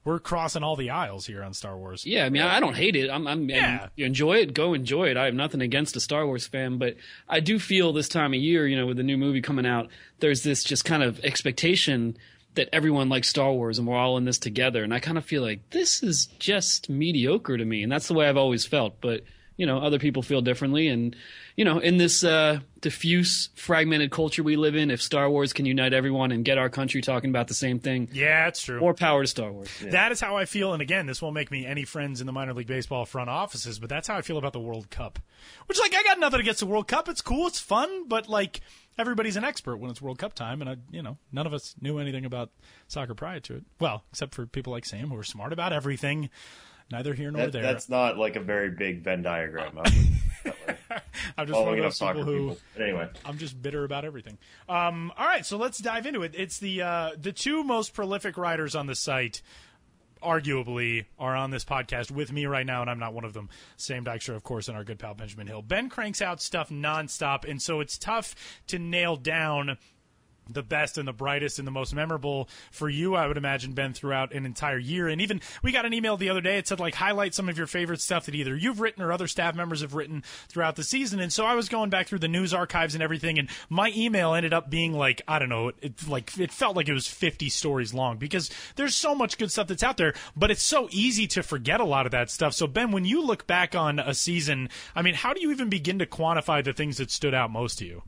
We're crossing all the aisles here on Star Wars. Yeah, I mean, I don't hate it. I'm, I'm Yeah. you enjoy it, go enjoy it. I have nothing against a Star Wars fan, but I do feel this time of year, you know, with the new movie coming out, there's this just kind of expectation that everyone likes Star Wars and we're all in this together. And I kind of feel like this is just mediocre to me, and that's the way I've always felt. But you know, other people feel differently, and you know, in this uh, diffuse, fragmented culture we live in, if Star Wars can unite everyone and get our country talking about the same thing, Yeah, it's true. more power to Star Wars. That is how I feel. And again, this won't make me any friends in the minor league baseball front offices, but that's how I feel about the World Cup. Which, like, I got nothing against the World Cup. It's cool. It's fun. But, like, everybody's an expert when it's World Cup time. And, I, you know, none of us knew anything about soccer prior to it. Well, except for people like Sam who are smart about everything. Neither here nor That, there. that's not like a very big Venn diagram. I'm, just one of those people who. people. Anyway, I'm just bitter about everything. Um, all right, so let's dive into it. It's the uh, the two most prolific writers on the site, arguably, are on this podcast with me right now, and I'm not one of them. Sam Dykstra, of course, and our good pal Benjamin Hill. Ben cranks out stuff nonstop, and so it's tough to nail down the best and the brightest and the most memorable for you, I would imagine, Ben, throughout an entire year. And even we got an email the other day. It said like highlight some of your favorite stuff that either you've written or other staff members have written throughout the season. And so I was going back through the news archives and everything, and my email ended up being like I don't know, it like it felt like it was 50 stories long because there's so much good stuff that's out there, but it's so easy to forget a lot of that stuff. So Ben, when you look back on a season, I mean, how do you even begin to quantify the things that stood out most to you?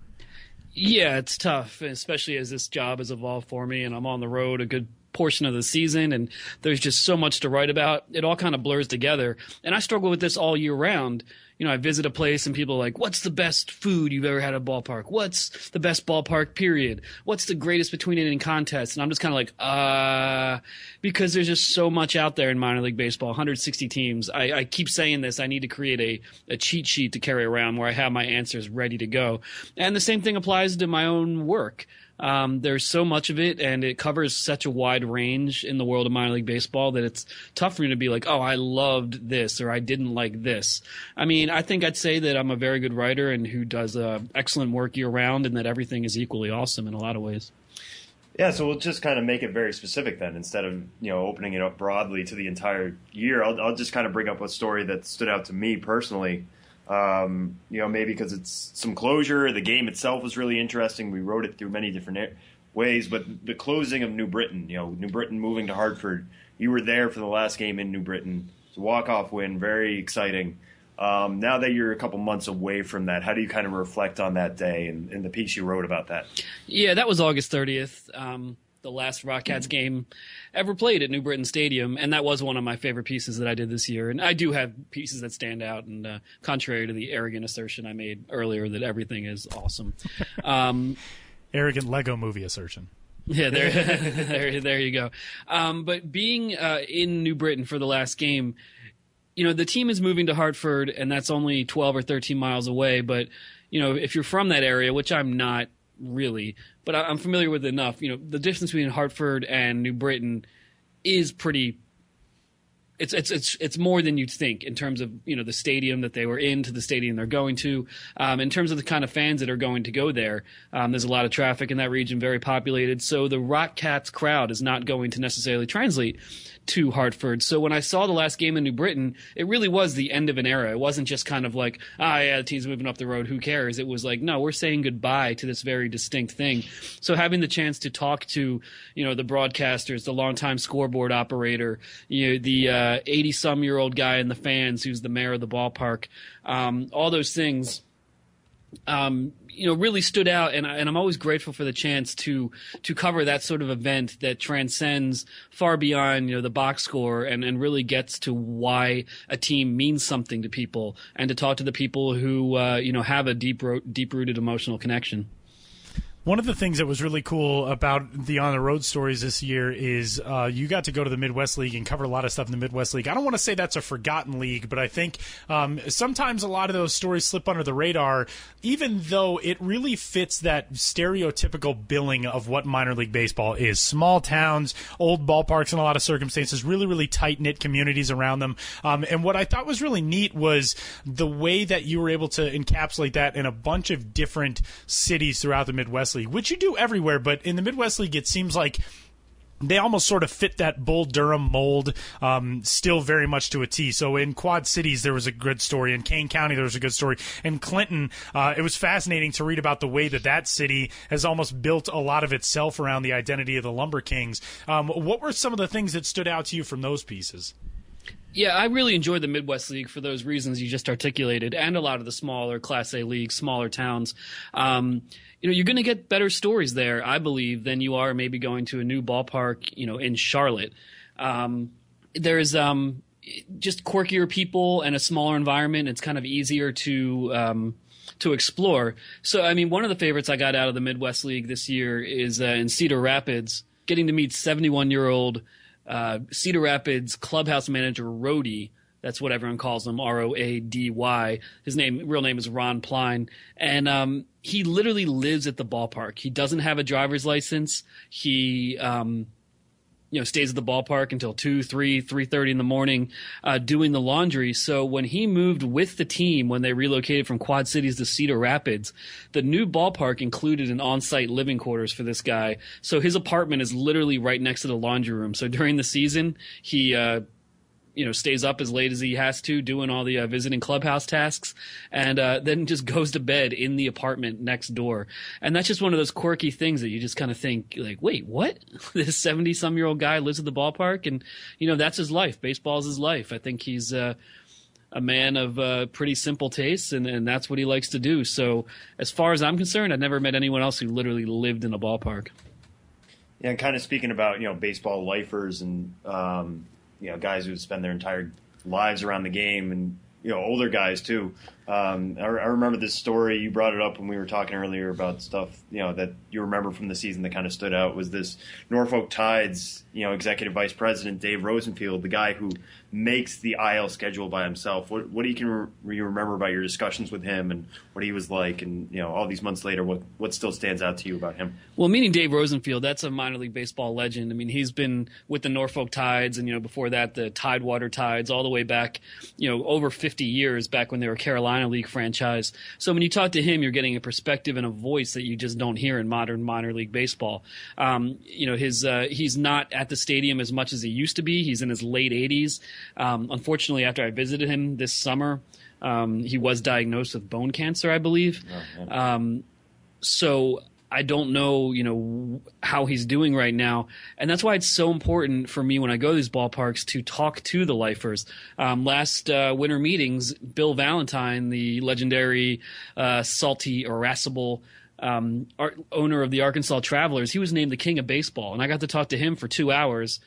Yeah, it's tough, especially as this job has evolved for me and I'm on the road a good portion of the season and there's just so much to write about. It all kind of blurs together. And I struggle with this all year round. You know, I visit a place and people are like, what's the best food you've ever had at a ballpark? What's the best ballpark period? What's the greatest between inning contest? And I'm just kind of like, uh, because there's just so much out there in minor league baseball, 160 teams. I, I keep saying this. I need to create a, a cheat sheet to carry around where I have my answers ready to go. And the same thing applies to my own work. Um, there's so much of it, and it covers such a wide range in the world of minor league baseball that it's tough for me to be like, oh, I loved this or I didn't like this. I mean, I think I'd say that I'm a very good writer and who does uh, excellent work year round, and that everything is equally awesome in a lot of ways. yeah. So we'll just kind of make it very specific then, instead of you know opening it up broadly to the entire year. I'll, I'll just kind of bring up a story that stood out to me personally. Um, you know, maybe because it's some closure. The game itself was really interesting. We wrote it through many different ways, but the closing of New Britain, you know, New Britain moving to Hartford. You were there for the last game in New Britain. It's a walk-off win, very exciting. Um, now that you're a couple months away from that, how do you kind of reflect on that day and, and the piece you wrote about that? Yeah, that was August 30th, um, the last Rockcats game ever played at New Britain Stadium, and that was one of my favorite pieces that I did this year. And I do have pieces that stand out, and uh, contrary to the arrogant assertion I made earlier that everything is awesome. Um, Arrogant Lego movie assertion. yeah, there, there, there you go. Um, but being uh, in New Britain for the last game, you know, the team is moving to Hartford, and that's only 12 or 13 miles away. But, you know, if you're from that area, which I'm not really, but I- I'm familiar with it enough, you know, the distance between Hartford and New Britain is pretty it's it's it's it's more than you'd think in terms of you know the stadium that they were in to the stadium they're going to. Um, in terms of the kind of fans that are going to go there, um, there's a lot of traffic in that region, very populated. So the Rock Cats crowd is not going to necessarily translate to Hartford. So when I saw the last game in New Britain, it really was the end of an era. It wasn't just kind of like, ah, yeah, the team's moving up the road. Who cares? It was like, no, we're saying goodbye to this very distinct thing. So having the chance to talk to, you know, the broadcasters, the longtime scoreboard operator, you know, the 80 uh, some year old guy in the fans who's the mayor of the ballpark, um, all those things um, you know, really stood out, and, I, and I'm always grateful for the chance to to cover that sort of event that transcends far beyond you know the box score and, and really gets to why a team means something to people, and to talk to the people who uh, you know have a deep ro- deep rooted emotional connection. One of the things that was really cool about the on the road stories this year is uh, you got to go to the Midwest League and cover a lot of stuff in the Midwest League. I don't want to say that's a forgotten league, but I think um, sometimes a lot of those stories slip under the radar, even though it really fits that stereotypical billing of what minor league baseball is. Small towns, old ballparks in a lot of circumstances, really, really tight knit communities around them. Um, and what I thought was really neat was the way that you were able to encapsulate that in a bunch of different cities throughout the Midwest League, which you do everywhere, but in the Midwest League, it seems like they almost sort of fit that Bull Durham mold um, still very much to a T. So in Quad Cities, there was a good story. In Kane County, there was a good story. In Clinton, uh, it was fascinating to read about the way that that city has almost built a lot of itself around the identity of the Lumber Kings. Um, what were some of the things that stood out to you from those pieces? Yeah, I really enjoyed the Midwest League for those reasons you just articulated, and a lot of the smaller Class A leagues, smaller towns. Um, you know, you're going to get better stories there, I believe, than you are maybe going to a new ballpark, you know, in Charlotte. Um, there's um, just quirkier people and a smaller environment. It's kind of easier to um, to explore. So, I mean, one of the favorites I got out of the Midwest League this year is uh, in Cedar Rapids, getting to meet 71 year old uh, Cedar Rapids clubhouse manager Rody that's what everyone calls him, R O A D Y. His name, real name is Ron Pline, and um, he literally lives at the ballpark. He doesn't have a driver's license. He um, you know stays at the ballpark until 2 3 3.30 in the morning uh, doing the laundry so when he moved with the team when they relocated from quad cities to cedar rapids the new ballpark included an on-site living quarters for this guy so his apartment is literally right next to the laundry room so during the season he uh, you know stays up as late as he has to doing all the uh, visiting clubhouse tasks and uh, then just goes to bed in the apartment next door. And that's just one of those quirky things that you just kind of think like wait what? This 70 some year old guy lives at the ballpark? And you know that's his life. Baseball's his life. I think he's uh, a man of uh, pretty simple tastes, and, and that's what he likes to do. So, as far as I'm concerned, I've never met anyone else who literally lived in a ballpark. Yeah, and kind of speaking about you know baseball lifers and um, you know guys who spend their entire lives around the game and you know older guys too. Um, I, I, remember this story you brought it up when we were talking earlier about stuff you know that you remember from the season that kind of stood out was this Norfolk Tides you know executive vice president Dave Rosenfield, the guy who makes the IL schedule by himself. What what do you can re- you remember about your discussions with him and what he was like, and you know all these months later, what what still stands out to you about him? Well, meaning Dave Rosenfield, that's a minor league baseball legend. I mean, he's been with the Norfolk Tides, and you know before that the Tidewater Tides, all the way back, you know over 50 years back when they were Carolina League franchise. So when you talk to him, you're getting a perspective and a voice that you just don't hear in modern minor league baseball. Um, you know, his uh, he's not at the stadium as much as he used to be. He's in his late 80s. Um, unfortunately, after I visited him this summer, um, he was diagnosed with bone cancer, I believe. Oh, um, so I don't know, you know, how he's doing right now, and that's why it's so important for me when I go to these ballparks to talk to the lifers. Um, last uh, winter meetings, Bill Valentine, the legendary, uh, salty, irascible um, owner of the Arkansas Travelers, he was named the king of baseball, and I got to talk to him for two hours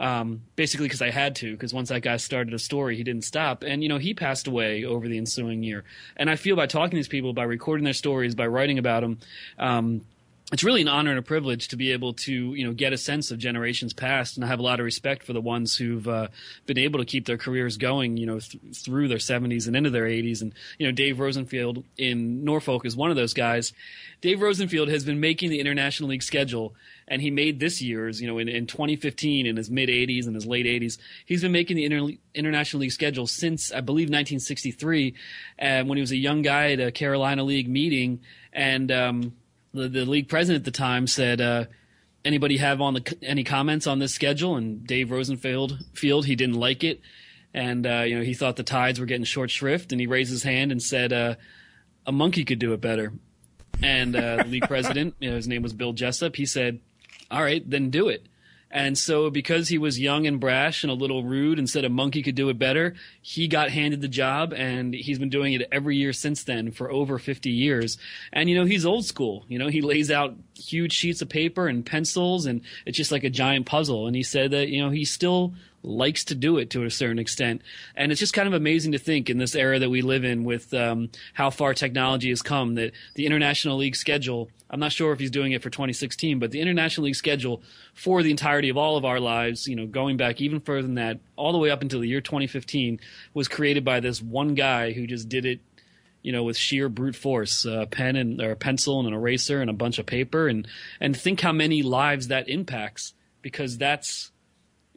um, basically because I had to, because once that guy started a story, he didn't stop. And, you know, he passed away over the ensuing year. And I feel by talking to these people, by recording their stories, by writing about them, um, it's really an honor and a privilege to be able to you know get a sense of generations past and i have a lot of respect for the ones who've uh, been able to keep their careers going you know th- through their 70s and into their 80s and you know dave rosenfield in norfolk is one of those guys dave rosenfield has been making the international league schedule and he made this year's you know in, in 2015 in his mid 80s and his late 80s he's been making the Inter- international league schedule since i believe 1963 uh, when he was a young guy at a carolina league meeting and um, the, the league president at the time said, uh, "Anybody have on the any comments on this schedule?" And Dave Rosenfield field he didn't like it, and uh, you know he thought the tides were getting short shrift, and he raised his hand and said, uh, "A monkey could do it better." And uh, the league president, you know, his name was Bill Jessup, he said, "All right, then do it." And so, because he was young and brash and a little rude and said a monkey could do it better, he got handed the job and he's been doing it every year since then for over 50 years. And, you know, he's old school. You know, he lays out huge sheets of paper and pencils and it's just like a giant puzzle. And he said that, you know, he still likes to do it to a certain extent. And it's just kind of amazing to think in this era that we live in with um, how far technology has come that the International League schedule, I'm not sure if he's doing it for 2016, but the International League schedule for the entirety of all of our lives, you know, going back even further than that, all the way up until the year 2015, was created by this one guy who just did it you know, with sheer brute force, a pen and or a pencil and an eraser and a bunch of paper, and and think how many lives that impacts because that's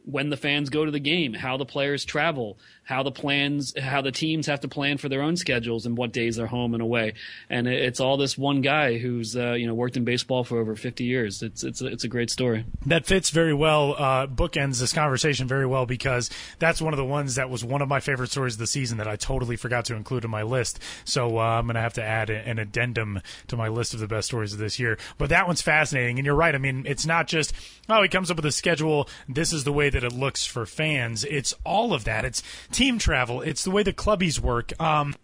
when the fans go to the game, how the players travel, how the plans, how the teams have to plan for their own schedules and what days they're home and away. And it's all this one guy who's uh, you know worked in baseball for over 50 years. It's it's it's a great story. That fits very well. Uh, bookends this conversation very well because that's one of the ones that was one of my favorite stories of the season that I totally forgot to include in my list. So uh, I'm going to have to add an addendum to my list of the best stories of this year. But that one's fascinating, and you're right. I mean, it's not just oh he comes up with a schedule. This is the way that it looks for fans. It's all of that. It's team travel. It's the way the clubbies work. Um,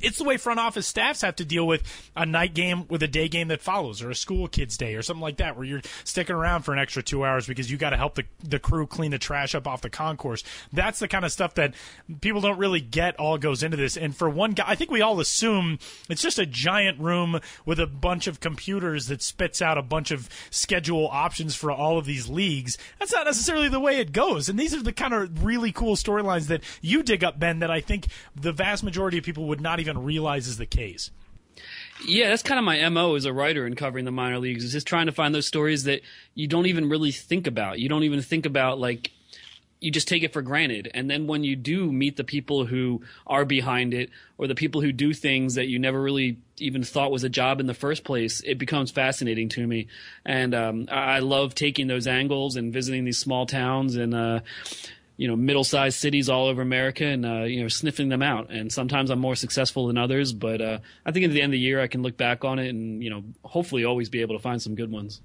it's the way front office staffs have to deal with a night game with a day game that follows or a school kids day or something like that where you're sticking around for an extra two hours because you got to help the, the crew clean the trash up off the concourse. That's the kind of stuff that people don't really get all goes into this. And for one guy i think we all assume it's just a giant room with a bunch of computers that spits out a bunch of schedule options for all of these leagues. That's not necessarily the way it goes. And these are the kind of really cool storylines that you dig up ben that i think the vast majority of people would not even realize is the case. Yeah, that's kind of my MO as a writer in covering the minor leagues is just trying to find those stories that you don't even really think about. You don't even think about like you just take it for granted. And then when you do meet the people who are behind it or the people who do things that you never really even thought was a job in the first place, it becomes fascinating to me. And um, I love taking those angles and visiting these small towns and uh, you know middle-sized cities all over America and uh, you know sniffing them out. And sometimes I'm more successful than others, but uh, I think at the end of the year I can look back on it and you know hopefully always be able to find some good ones.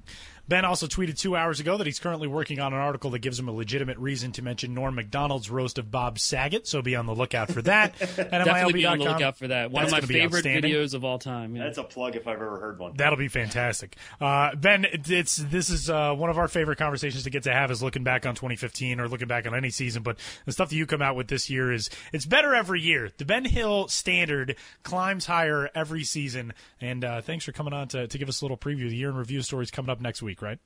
Ben also tweeted two hours ago that he's currently working on an article that gives him a legitimate reason to mention Norm Macdonald's roast of Bob Saget, so be on the lookout for that. and Definitely be on the lookout for that. One of my favorite videos of all time. Yeah. That's a plug if I've ever heard one. That'll be fantastic. Uh, ben, it's this is uh, one of our favorite conversations to get to have is looking back on 2015 or looking back on any season, but the stuff that you come out with this year is it's better every year. The Ben Hill standard climbs higher every season, and uh, thanks for coming on to, to give us a little preview. The year in review stories coming up next week, right?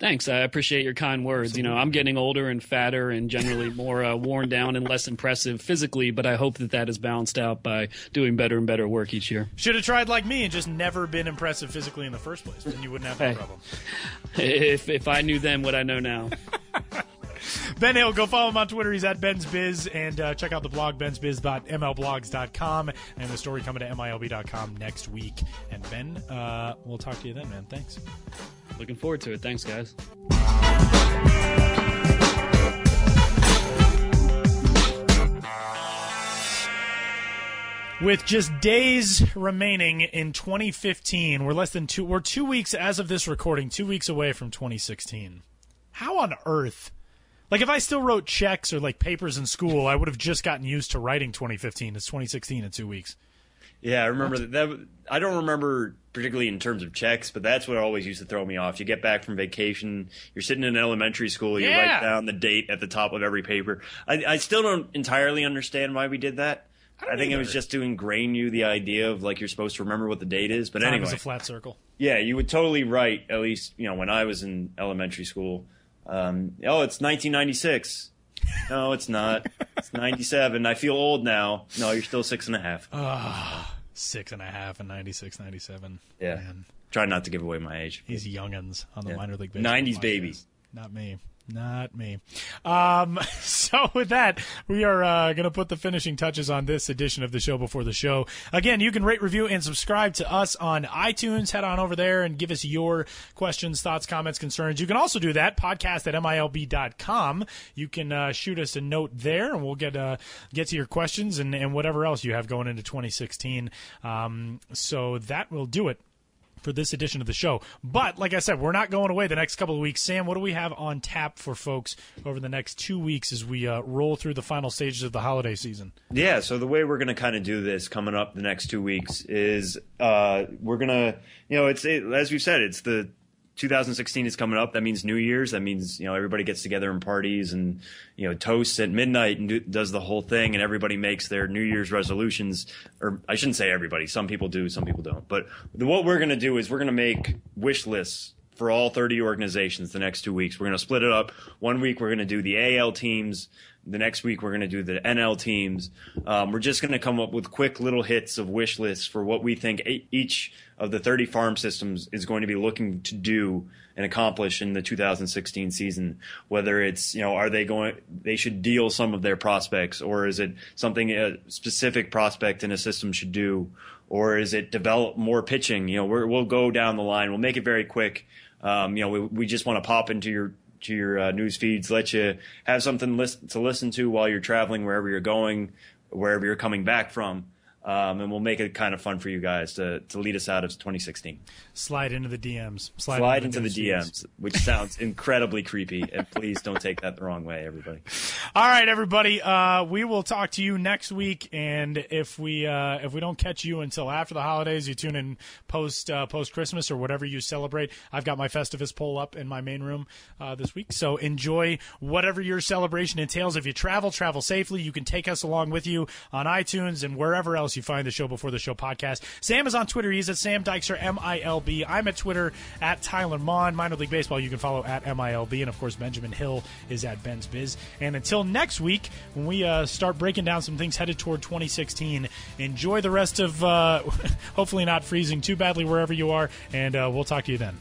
Thanks. I appreciate your kind words. Absolutely. You know, I'm getting older and fatter and generally more uh, worn down and less impressive physically, but I hope that that is balanced out by doing better and better work each year. Should have tried like me and just never been impressive physically in the first place. Then you wouldn't have hey. problem. If if I knew then what I know now. Ben Hill, go follow him on Twitter. He's at Ben's Biz. And uh, check out the blog, bensbiz.mlblogs.com. And the story coming to MILB.com next week. And Ben, uh, we'll talk to you then, man. Thanks. Looking forward to it. Thanks, guys. With just days remaining in 2015, we're less than two. We're two weeks as of this recording, two weeks away from 2016. How on earth like if I still wrote checks or like papers in school, I would have just gotten used to writing 2015. It's 2016 in two weeks. Yeah, I remember that, that. I don't remember particularly in terms of checks, but that's what always used to throw me off. You get back from vacation, you're sitting in elementary school, you yeah. write down the date at the top of every paper. I, I still don't entirely understand why we did that. I, I think it was just to ingrain you the idea of like you're supposed to remember what the date is. But Time anyway, is a flat circle. Yeah, you would totally write. At least you know when I was in elementary school. Um, oh, it's 1996. No, it's not. It's 97. I feel old now. No, you're still six and a half. Six and a half and 96, 97. Yeah. Man. Try not to give away my age. These youngins on the yeah. minor league baseball. 90s babies. Not me. Not me. Um, so with that, we are uh, going to put the finishing touches on this edition of the show before the show. Again, you can rate, review, and subscribe to us on iTunes. Head on over there and give us your questions, thoughts, comments, concerns. You can also do that podcast at milb.com. You can uh, shoot us a note there, and we'll get uh, get to your questions and, and whatever else you have going into 2016. Um, so that will do it for this edition of the show. But like I said, we're not going away the next couple of weeks. Sam, what do we have on tap for folks over the next two weeks as we uh, roll through the final stages of the holiday season? Yeah, so the way we're going to kind of do this coming up the next two weeks is uh, we're going to, you know, it's it, as we've said, it's the 2016 is coming up. That means New Year's. That means you know everybody gets together and parties and you know toasts at midnight and do, does the whole thing, and everybody makes their New Year's resolutions. Or I shouldn't say everybody. Some people do, some people don't. But what we're going to do is we're going to make wish lists for all 30 organizations the next two weeks. We're going to split it up. One week we're going to do the AL teams. The next week we're going to do the NL teams. Um, we're just going to come up with quick little hits of wish lists for what we think each of the 30 farm systems is going to be looking to do and accomplish in the 2016 season. Whether it's you know are they going they should deal some of their prospects or is it something a specific prospect in a system should do or is it develop more pitching? You know we will go down the line. We'll make it very quick. Um, you know we, we just want to pop into your to your uh, news feeds, let you have something list- to listen to while you're traveling, wherever you're going, wherever you're coming back from um, and we'll make it kind of fun for you guys to, to lead us out of 2016. Slide into the DMs. Slide, Slide into, the, into the DMs, which sounds incredibly creepy. And please don't take that the wrong way, everybody. All right, everybody. Uh, we will talk to you next week, and if we uh, if we don't catch you until after the holidays, you tune in post uh, post Christmas or whatever you celebrate. I've got my Festivus pole up in my main room uh, this week, so enjoy whatever your celebration entails. If you travel, travel safely. You can take us along with you on iTunes and wherever else you find the show before the show podcast. Sam is on Twitter. He's at Sam Dykstra, M I L B. I'm at Twitter at Tyler Maun. Minor League Baseball, you can follow at MILB. And of course, Benjamin Hill is at Ben's Biz. And until next week, when we uh, start breaking down some things headed toward 2016, enjoy the rest of, uh, hopefully not freezing too badly wherever you are. And uh, we'll talk to you then.